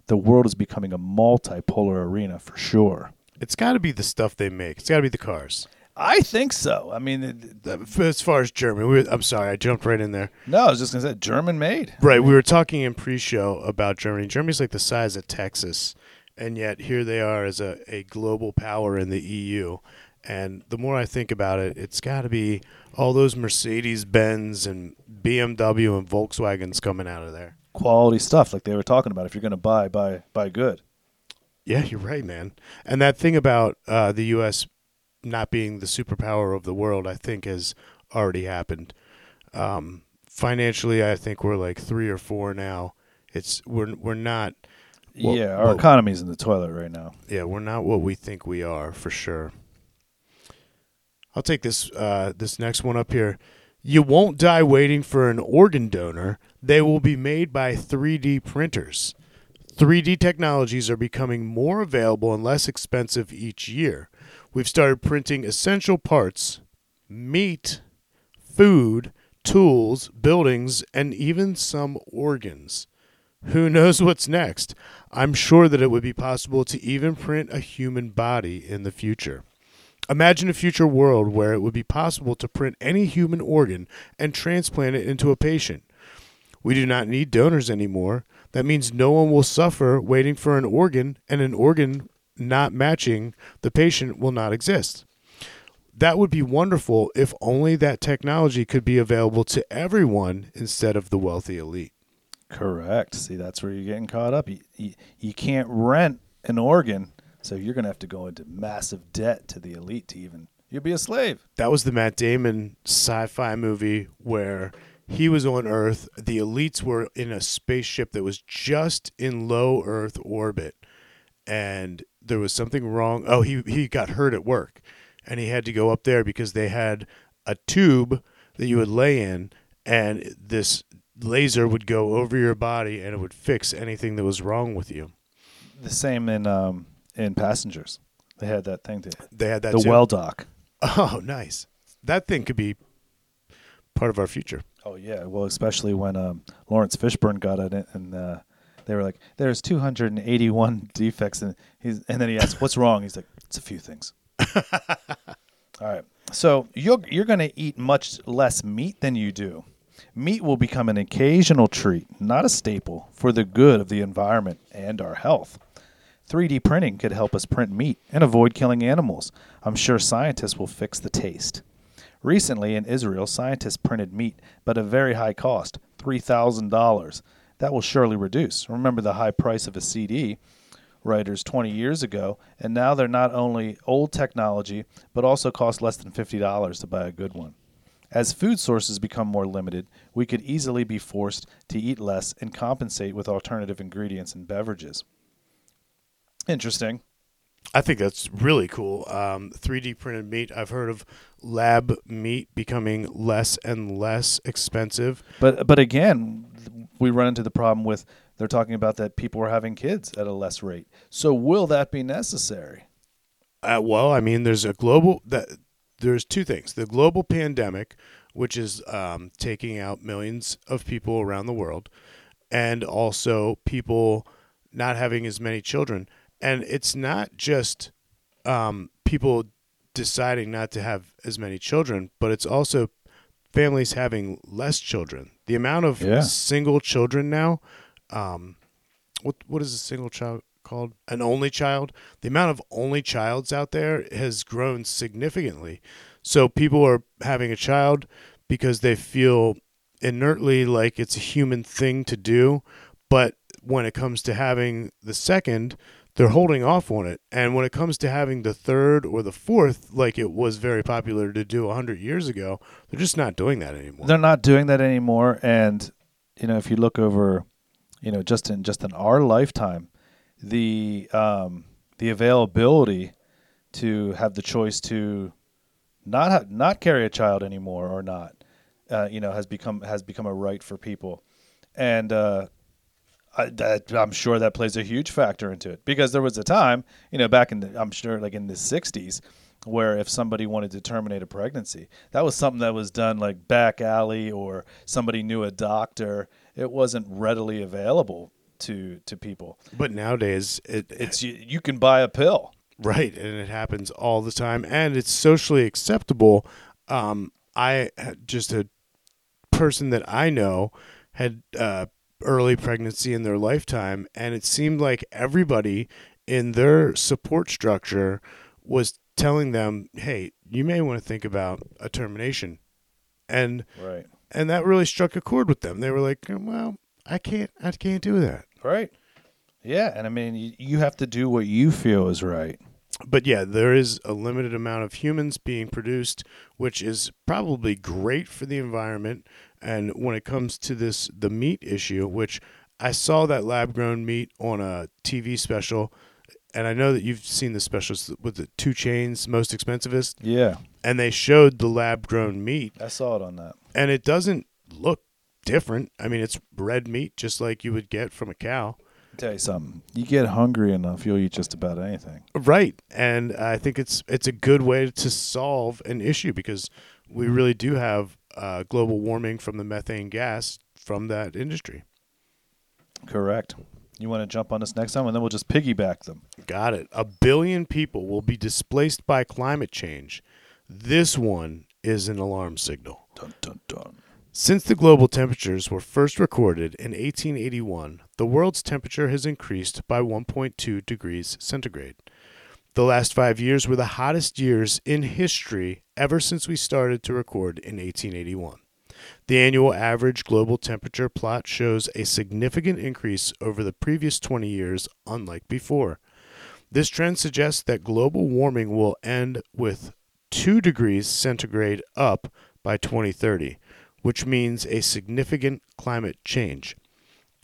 The world is becoming a multipolar arena for sure. It's got to be the stuff they make. It's got to be the cars. I think so. I mean, it- As far as Germany, we were, I'm sorry, I jumped right in there. no, I was just going to say German made. Right, we were talking in pre-show about Germany. Germany's like the size of Texas, and yet here they are as a, a global power in the EU. And the more I think about it, it's got to be all those Mercedes Benz and BMW and Volkswagens coming out of there. Quality stuff, like they were talking about. If you're going to buy, buy, buy good. Yeah, you're right, man. And that thing about uh, the U.S. not being the superpower of the world, I think, has already happened. Um, financially, I think we're like three or four now. It's we're we're not. Yeah, our economy's in the toilet right now. Yeah, we're not what we think we are for sure. I'll take this uh, this next one up here. You won't die waiting for an organ donor. They will be made by 3D printers. 3D technologies are becoming more available and less expensive each year. We've started printing essential parts, meat, food, tools, buildings, and even some organs. Who knows what's next? I'm sure that it would be possible to even print a human body in the future. Imagine a future world where it would be possible to print any human organ and transplant it into a patient. We do not need donors anymore. That means no one will suffer waiting for an organ, and an organ not matching the patient will not exist. That would be wonderful if only that technology could be available to everyone instead of the wealthy elite. Correct. See, that's where you're getting caught up. You, you, you can't rent an organ, so you're going to have to go into massive debt to the elite to even. You'll be a slave. That was the Matt Damon sci fi movie where he was on Earth. The elites were in a spaceship that was just in low Earth orbit. And there was something wrong. Oh, he, he got hurt at work. And he had to go up there because they had a tube that you would lay in. And this laser would go over your body and it would fix anything that was wrong with you. The same in um, in passengers. They had that thing to They had that the too. well dock. Oh, nice. That thing could be part of our future. Oh yeah, well especially when um, Laurence Fishburne got it, and uh, they were like, "There's 281 defects," and he's and then he asked, "What's wrong?" He's like, "It's a few things." All right, so you're you're going to eat much less meat than you do. Meat will become an occasional treat, not a staple, for the good of the environment and our health. 3D printing could help us print meat and avoid killing animals. I'm sure scientists will fix the taste. Recently in Israel, scientists printed meat, but at a very high cost $3,000. That will surely reduce. Remember the high price of a CD writers 20 years ago, and now they're not only old technology, but also cost less than $50 to buy a good one. As food sources become more limited, we could easily be forced to eat less and compensate with alternative ingredients and beverages. Interesting. I think that's really cool. Um, 3D printed meat. I've heard of lab meat becoming less and less expensive. But but again, we run into the problem with they're talking about that people are having kids at a less rate. So will that be necessary? Uh, well, I mean, there's a global that there's two things: the global pandemic, which is um, taking out millions of people around the world, and also people not having as many children. And it's not just um, people deciding not to have as many children, but it's also families having less children. The amount of Yeah. single children now, um, what what is a single child called? An only child. The amount of only childs out there has grown significantly. So people are having a child because they feel inertly like it's a human thing to do, but when it comes to having the second, they're holding off on it. And when it comes to having the third or the fourth, like it was very popular to do 100 years ago, they're just not doing that anymore. They're not doing that anymore and you know, if you look over, you know, just in just in our lifetime, the um the availability to have the choice to not ha- not carry a child anymore or not, uh, you know, has become has become a right for people, and uh, I, that, I'm sure that plays a huge factor into it because there was a time, you know, back in the I'm sure like in the '60s, where if somebody wanted to terminate a pregnancy, that was something that was done like back alley or somebody knew a doctor. It wasn't readily available to to people. But nowadays, it, It's you, you can buy a pill. Right, and it happens all the time, and it's socially acceptable. Um, I just a person that I know had uh, early pregnancy in their lifetime, and it seemed like everybody in their support structure was telling them, "Hey, you may want to think about a termination," and Right. and that really struck a chord with them. They were like, "Well, I can't, I can't do that." Right. Yeah, and I mean, you, you have to do what you feel is right. but yeah, there is a limited amount of humans being produced, which is probably great for the environment. And when it comes to this, the meat issue, which I saw that lab grown meat on a TV special, and I know that you've seen the specials with the 2 Chainz, most expensivest, Yeah, and they showed the lab grown meat, I saw it on that. and it doesn't look different. I mean, it's red meat just like you would get from a cow. Tell you something. You get hungry enough, you'll eat just about anything. Right, and I think it's it's a good way to solve an issue because we really do have uh, global warming from the methane gas from that industry. Correct. You want to jump on this next time, and then we'll just piggyback them. Got it. A billion people will be displaced by climate change. This one is an alarm signal. Dun dun dun. Since the global temperatures were first recorded in 1881, the world's temperature has increased by 1.2 degrees centigrade. The last five years were the hottest years in history ever since we started to record in 1881. The annual average global temperature plot shows a significant increase over the previous 20 years, unlike before. This trend suggests that global warming will end with 2 degrees centigrade up by 2030, which means a significant climate change.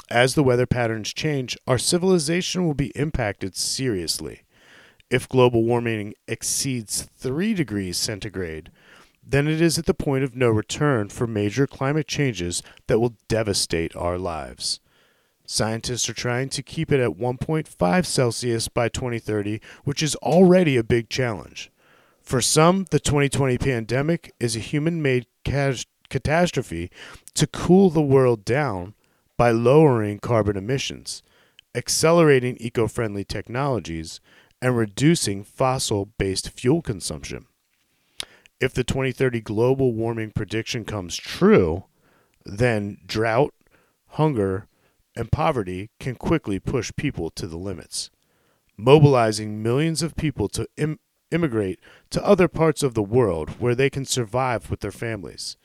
As the weather patterns change, our civilization will be impacted seriously. If global warming exceeds 3 degrees centigrade, then it is at the point of no return for major climate changes that will devastate our lives. Scientists are trying to keep it at 1.5 Celsius by 2030, which is already a big challenge. For some, the 2020 pandemic is a human made catastrophe to cool the world down by lowering carbon emissions, accelerating eco friendly technologies, and reducing fossil based fuel consumption. If the 2030 global warming prediction comes true, then drought, hunger, and poverty can quickly push people to the limits, mobilizing millions of people to Im- immigrate to other parts of the world where they can survive with their families.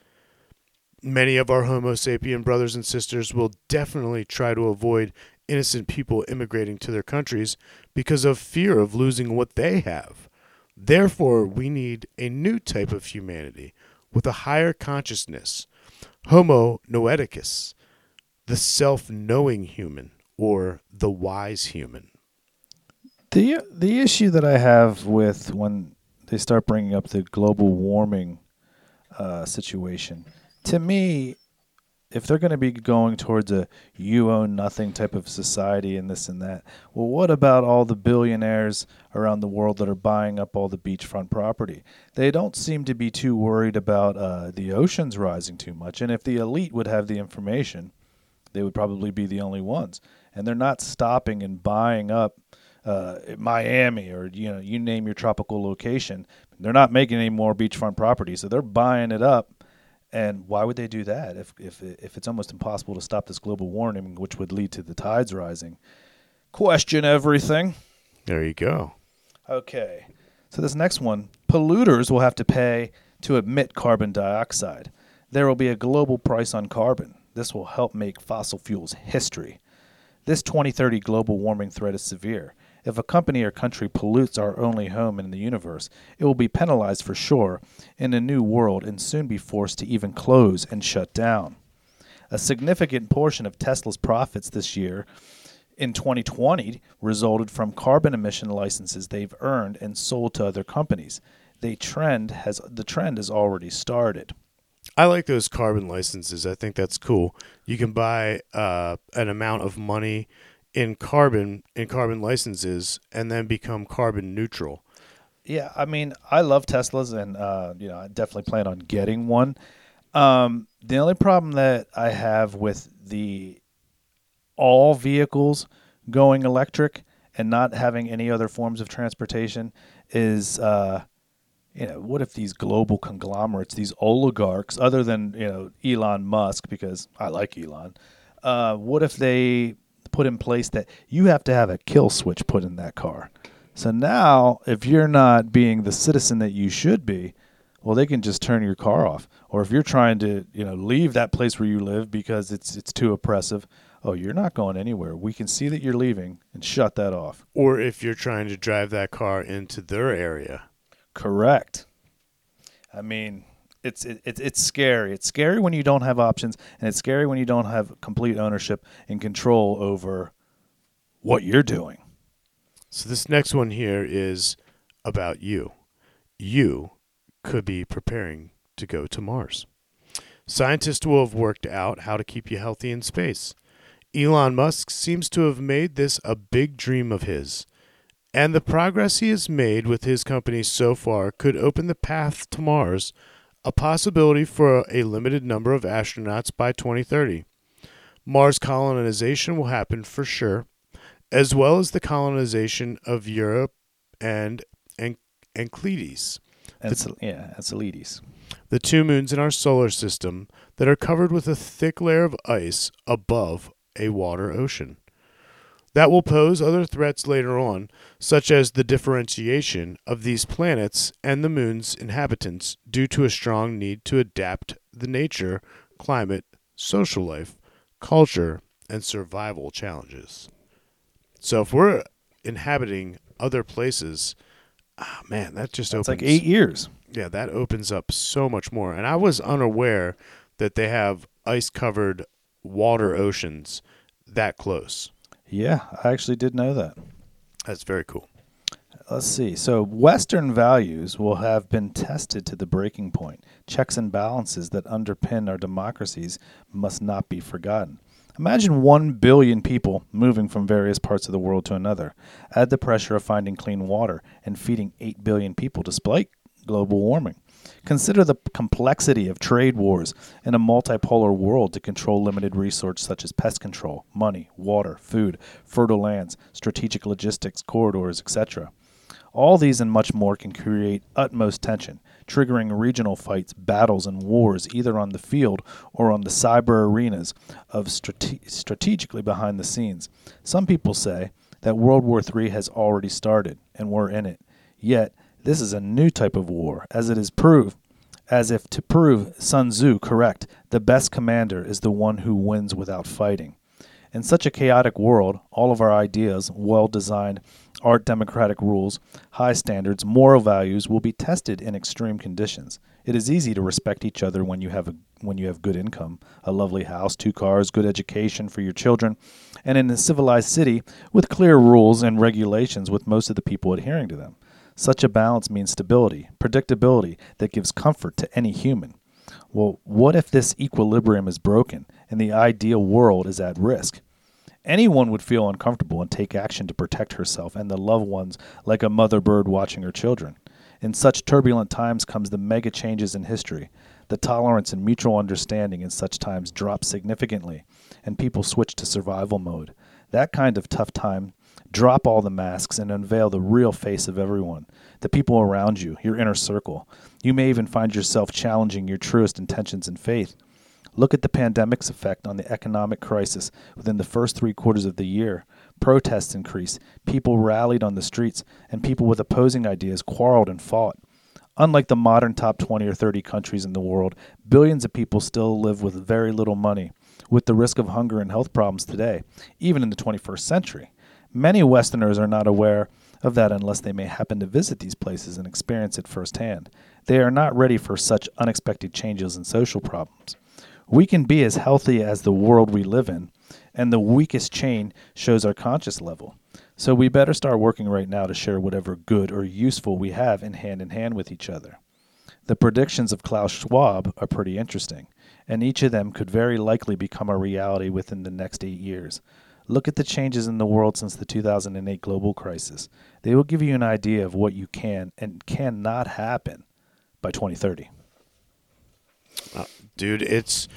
Many of our Homo sapien brothers and sisters will definitely try to avoid innocent people immigrating to their countries because of fear of losing what they have. Therefore, we need a new type of humanity with a higher consciousness, Homo noeticus, the self knowing human or the wise human. The the issue that I have with when they start bringing up the global warming uh, situation, to me, if they're going to be going towards a you own nothing type of society and this and that, well, what about all the billionaires around the world that are buying up all the beachfront property? They don't seem to be too worried about uh, the oceans rising too much. And if the elite would have the information, they would probably be the only ones. And they're not stopping and buying up uh, Miami or you know you name your tropical location. They're not making any more beachfront property, so they're buying it up. And why would they do that if if if it's almost impossible to stop this global warming, which would lead to the tides rising? Question everything. There you go. Okay, so this next one, polluters will have to pay to emit carbon dioxide. There will be a global price on carbon. This will help make fossil fuels history. This 2030 global warming threat is severe. If a company or country pollutes our only home in the universe, it will be penalized for sure in a new world and soon be forced to even close and shut down. A significant portion of Tesla's profits this year in 2020 resulted from carbon emission licenses they've earned and sold to other companies. The trend has the trend has already started. I like those carbon licenses. I think that's cool. You can buy uh, an amount of money in carbon in carbon licenses and then become carbon neutral. Yeah, I mean, I love Teslas, and uh, you know, I definitely plan on getting one. Um, the only problem that I have with the all vehicles going electric and not having any other forms of transportation is, uh, you know, what if these global conglomerates, these oligarchs, other than you know Elon Musk, because I like Elon, uh, what if they put in place that you have to have a kill switch put in that car. So now, if you're not being the citizen that you should be, well, they can just turn your car off. Or if you're trying to, you know, leave that place where you live because it's it's too oppressive, oh, you're not going anywhere. We can see that you're leaving and shut that off. Or if you're trying to drive that car into their area. Correct. I mean, it's it, it, it's scary. It's scary when you don't have options, and it's scary when you don't have complete ownership and control over what you're doing. So this next one here is about you. You could be preparing to go to Mars. Scientists will have worked out how to keep you healthy in space. Elon Musk seems to have made this a big dream of his. And the progress he has made with his company so far could open the path to Mars, a possibility for a limited number of astronauts by 2030. Mars colonization will happen for sure, as well as the colonization of Europa and Encel- yeah, Enceladus. the two moons in our solar system that are covered with a thick layer of ice above a water ocean. That will pose other threats later on, such as the differentiation of these planets and the moon's inhabitants due to a strong need to adapt the nature, climate, social life, culture, and survival challenges. So if we're inhabiting other places, ah, man, that just It's opens like eight years. yeah, that opens up so much more. And I was unaware that they have ice covered water oceans that close. Yeah, I actually did know that. That's very cool. Let's see. So, Western values will have been tested to the breaking point. Checks and balances that underpin our democracies must not be forgotten. Imagine 1 billion people moving from various parts of the world to another. Add the pressure of finding clean water and feeding 8 billion people despite global warming. Consider the complexity of trade wars in a multipolar world to control limited resources such as pest control, money, water, food, fertile lands, strategic logistics corridors, etc. All these and much more can create utmost tension, triggering regional fights, battles, and wars either on the field or on the cyber arenas of strate- strategically behind the scenes. Some people say that World War III has already started and we're in it. Yet, this is a new type of war, as it is proved, as if to prove Sun Tzu correct, the best commander is the one who wins without fighting. In such a chaotic world, all of our ideas, well designed, art democratic rules, high standards, moral values will be tested in extreme conditions. It is easy to respect each other when you have a when you have good income, a lovely house, two cars, good education for your children, and in a civilized city with clear rules and regulations with most of the people adhering to them. Such a balance means stability, predictability that gives comfort to any human. Well, what if this equilibrium is broken and the ideal world is at risk? Anyone would feel uncomfortable and take action to protect herself and the loved ones like a mother bird watching her children. In such turbulent times comes the mega changes in history. The tolerance and mutual understanding in such times drops significantly, and people switch to survival mode. That kind of tough time, drop all the masks and unveil the real face of everyone, the people around you, your inner circle. You may even find yourself challenging your truest intentions and faith. Look at the pandemic's effect on the economic crisis within the first three quarters of the year. Protests increased, people rallied on the streets, and people with opposing ideas quarreled and fought. Unlike the modern top 20 or 30 countries in the world, billions of people still live with very little money, with the risk of hunger and health problems today, even in the 21st century. Many Westerners are not aware of that unless they may happen to visit these places and experience it firsthand. They are not ready for such unexpected changes in social problems. We can be as healthy as the world we live in, and the weakest chain shows our conscious level. So we better start working right now to share whatever good or useful we have in hand in hand with each other. The predictions of Klaus Schwab are pretty interesting, and each of them could very likely become a reality within the next eight years. Look at the changes in the world since the 2008 global crisis. They will give you an idea of what you can and cannot happen by 2030. Dude, it's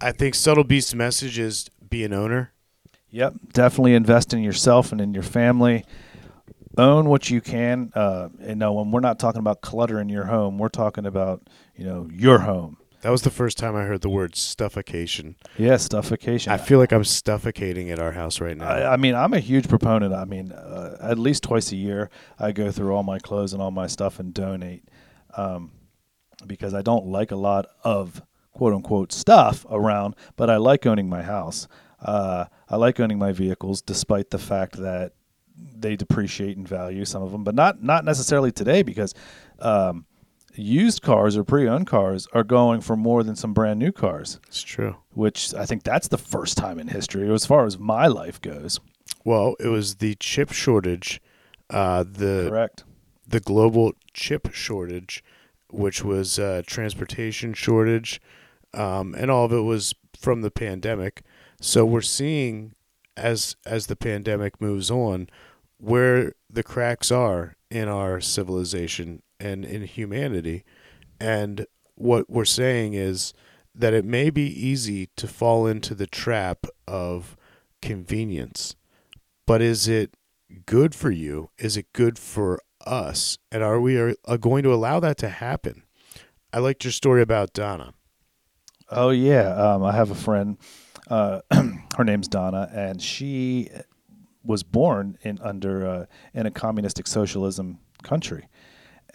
I think Subtle Beast's message is be an owner. Yep, definitely invest in yourself and in your family. Own what you can. Uh, you know, when we're not talking about clutter in your home, we're talking about you know your home. That was the first time I heard the word stuffication. Yeah, stuffication. I feel like I'm stuffocating at our house right now. I, I mean, I'm a huge proponent. I mean, uh, at least twice a year, I go through all my clothes and all my stuff and donate, um, because I don't like a lot of quote unquote stuff around, but I like owning my house. Uh, I like owning my vehicles, despite the fact that they depreciate in value, some of them, but not not necessarily today because. Um, Used cars or pre-owned cars are going for more than some brand new cars, it's true. which I think that's the first time in history, as far as my life goes. Well, it was the chip shortage, uh, the Correct. the global chip shortage, which was uh, transportation shortage, um, and all of it was from the pandemic. So we're seeing as as the pandemic moves on where the cracks are in our civilization and in humanity. And what we're saying is that it may be easy to fall into the trap of convenience. But is it good for you? Is it good for us? And are we are, are going to allow that to happen? I liked your story about Donna. Oh yeah, um, I have a friend. Uh, her name's Donna, and she was born in under uh, in a communistic socialism country.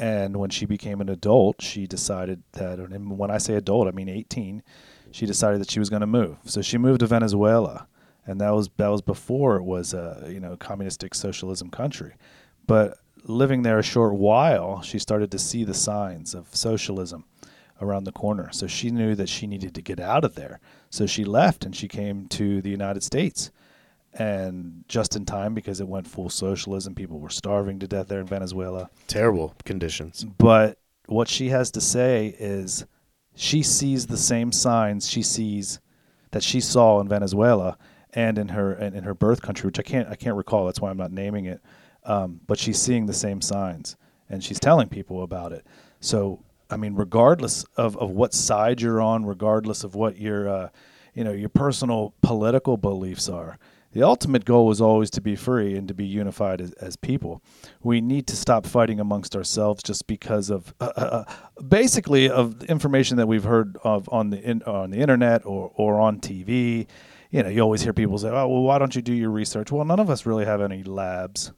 And when she became an adult, she decided that, and when I say adult, I mean 18. She decided that she was going to move. So she moved to Venezuela, and that was that was before it was a you know communistic socialism country. But living there a short while, she started to see the signs of socialism around the corner. So she knew that she needed to get out of there. So she left and she came to the United States. And just in time because it went full socialism. People were starving to death there in Venezuela. Terrible conditions. But what she has to say is she sees the same signs she sees that she saw in Venezuela and in her in, in her birth country, which I can't I can't recall. That's why I'm not naming it. Um, but she's seeing the same signs and she's telling people about it. So I mean, regardless of, of what side you're on, regardless of what your uh, you know your personal political beliefs are, the ultimate goal is always to be free and to be unified as, as people. We need to stop fighting amongst ourselves just because of uh, uh, uh basically of information that we've heard of on the in, on the internet or or on TV. You know, you always hear people say, "Oh, well, why don't you do your research?" Well, none of us really have any labs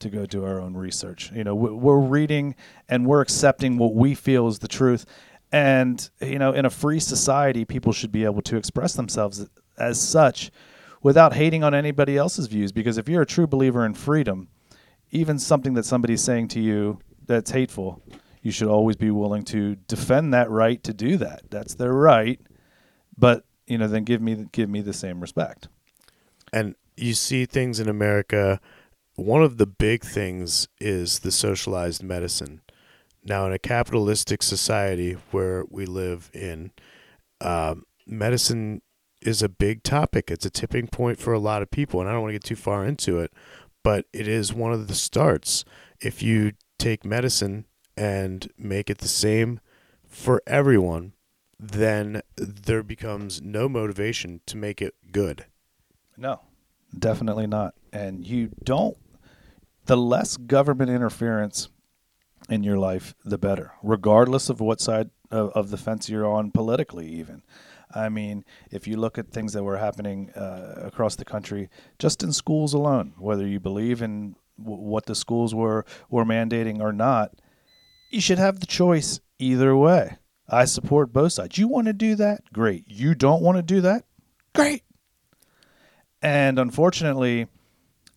to go do our own research. You know, we're reading and we're accepting what we feel is the truth. And, you know, in a free society, people should be able to express themselves as such without hating on anybody else's views. Because if you're a true believer in freedom, even something that somebody's saying to you that's hateful, you should always be willing to defend that right to do that. That's their right. But, you know, then give me give me the same respect. And you see things in America one of the big things is the socialized medicine. Now, in a capitalistic society where we live in, uh, medicine is a big topic. It's a tipping point for a lot of people, and I don't want to get too far into it, but it is one of the starts. If you take medicine and make it the same for everyone, then there becomes no motivation to make it good. No, definitely not. And you don't the less government interference in your life, the better, regardless of what side of, of, the fence you're on politically, even. I mean, if you look at things that were happening uh, across the country, just in schools alone, whether you believe in w- what the schools were were mandating or not, you should have the choice either way. I support both sides. You want to do that? Great. You don't want to do that? Great. And unfortunately,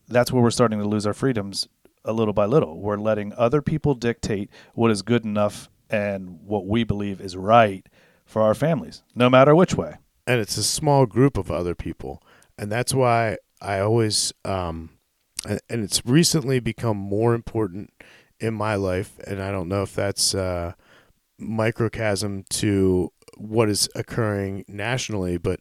that's where we're starting to lose our freedoms a little by little. We're letting other people dictate what is good enough and what we believe is right for our families, no matter which way. And it's a small group of other people. And that's why I always, um, and it's recently become more important in my life. And I don't know if that's uh, microcosm to what is occurring nationally, but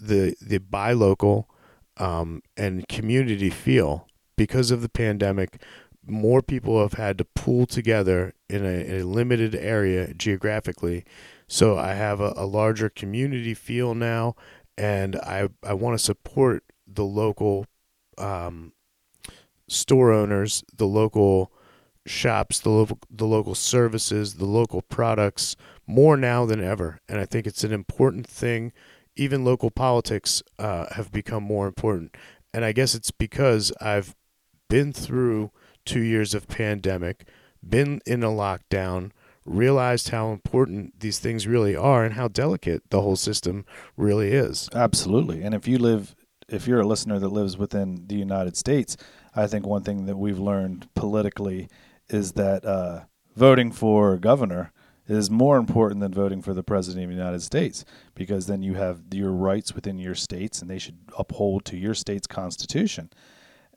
the the buy local um, and community feel because of the pandemic. More people have had to pool together in a, in a limited area geographically. So I have a, a larger community feel now, and I, I want to support the local um, store owners, the local shops, the local the local services, the local products more now than ever. And I think it's an important thing even local politics uh, have become more important. And I guess it's because I've been through two years of pandemic, been in a lockdown, realized how important these things really are and how delicate the whole system really is. Absolutely. And if you live, if you're a listener that lives within the United States, I think one thing that we've learned politically is that uh, voting for governor is more important than voting for the president of the United States because then you have your rights within your states and they should uphold to your state's constitution.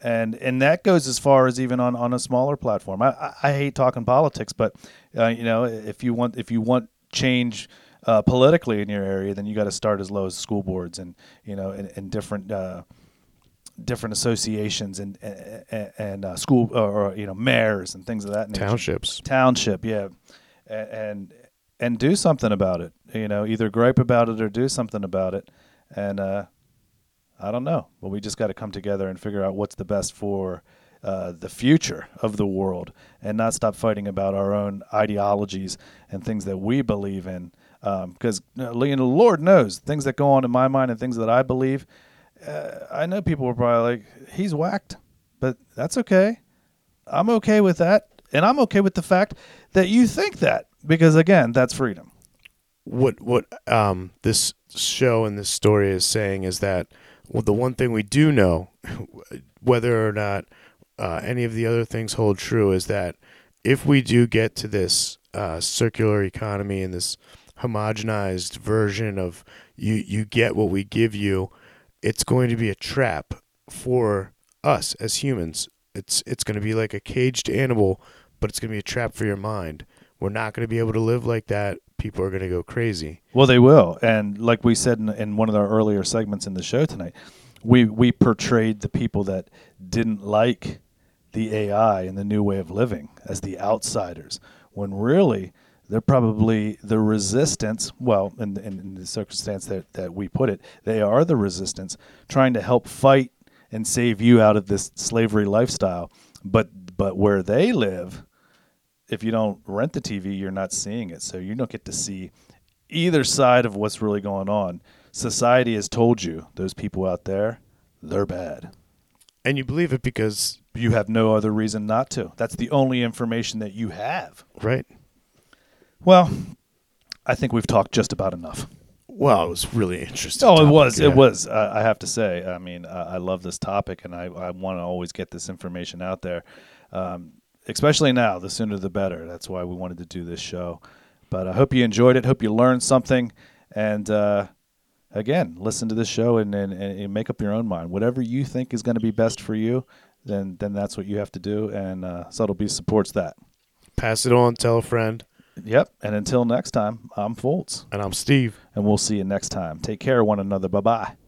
And and that goes as far as even on, on a smaller platform. I, I, I hate talking politics, but uh, you know if you want if you want change uh, politically in your area, then you got to start as low as school boards and you know and, and different uh, different associations and and, and uh, school or, or you know mayors and things of that nature. Townships. Township, yeah, and, and and do something about it. You know, either gripe about it or do something about it. And uh, I don't know, but we just got to come together and figure out what's the best for uh, the future of the world, and not stop fighting about our own ideologies and things that we believe in. Because um, you know, Lord knows things that go on in my mind and things that I believe. Uh, I know people were probably like, "He's whacked," but that's okay. I'm okay with that, and I'm okay with the fact that you think that because again, that's freedom. What what um this show and this story is saying is that well, the one thing we do know, whether or not uh, any of the other things hold true, is that if we do get to this uh, circular economy and this homogenized version of you you get what we give you, it's going to be a trap for us as humans. It's it's going to be like a caged animal, but it's going to be a trap for your mind. We're not going to be able to live like that. People are going to go crazy. Well, they will, and like we said in, in one of our earlier segments in the show tonight, we we portrayed the people that didn't like the AI and the new way of living as the outsiders, when really they're probably the resistance. Well, in, in, in the circumstance that, that we put it, they are the resistance trying to help fight and save you out of this slavery lifestyle. But but where they live, if you don't rent the TV, you're not seeing it, so you don't get to see either side of what's really going on. Society has told you those people out there, they're bad. And you believe it because You have no other reason not to. That's the only information that you have. right? Well, I think we've talked just about enough. Well, it was really interesting. Oh, it was. yeah. It was. Uh, I have to say. I mean, I, I love this topic, and I, I want to always get this information out there, um, especially now. The sooner the better. That's why we wanted to do this show. But I hope you enjoyed it. Hope you learned something, and uh, again, listen to this show and, and, and make up your own mind. Whatever you think is going to be best for you, then then that's what you have to do. And uh, Subtlety supports that. Pass it on. Tell a friend. Yep. And until next time, I'm Foltz, And I'm Steve. and we'll see you next time. Take care of one another. Bye bye.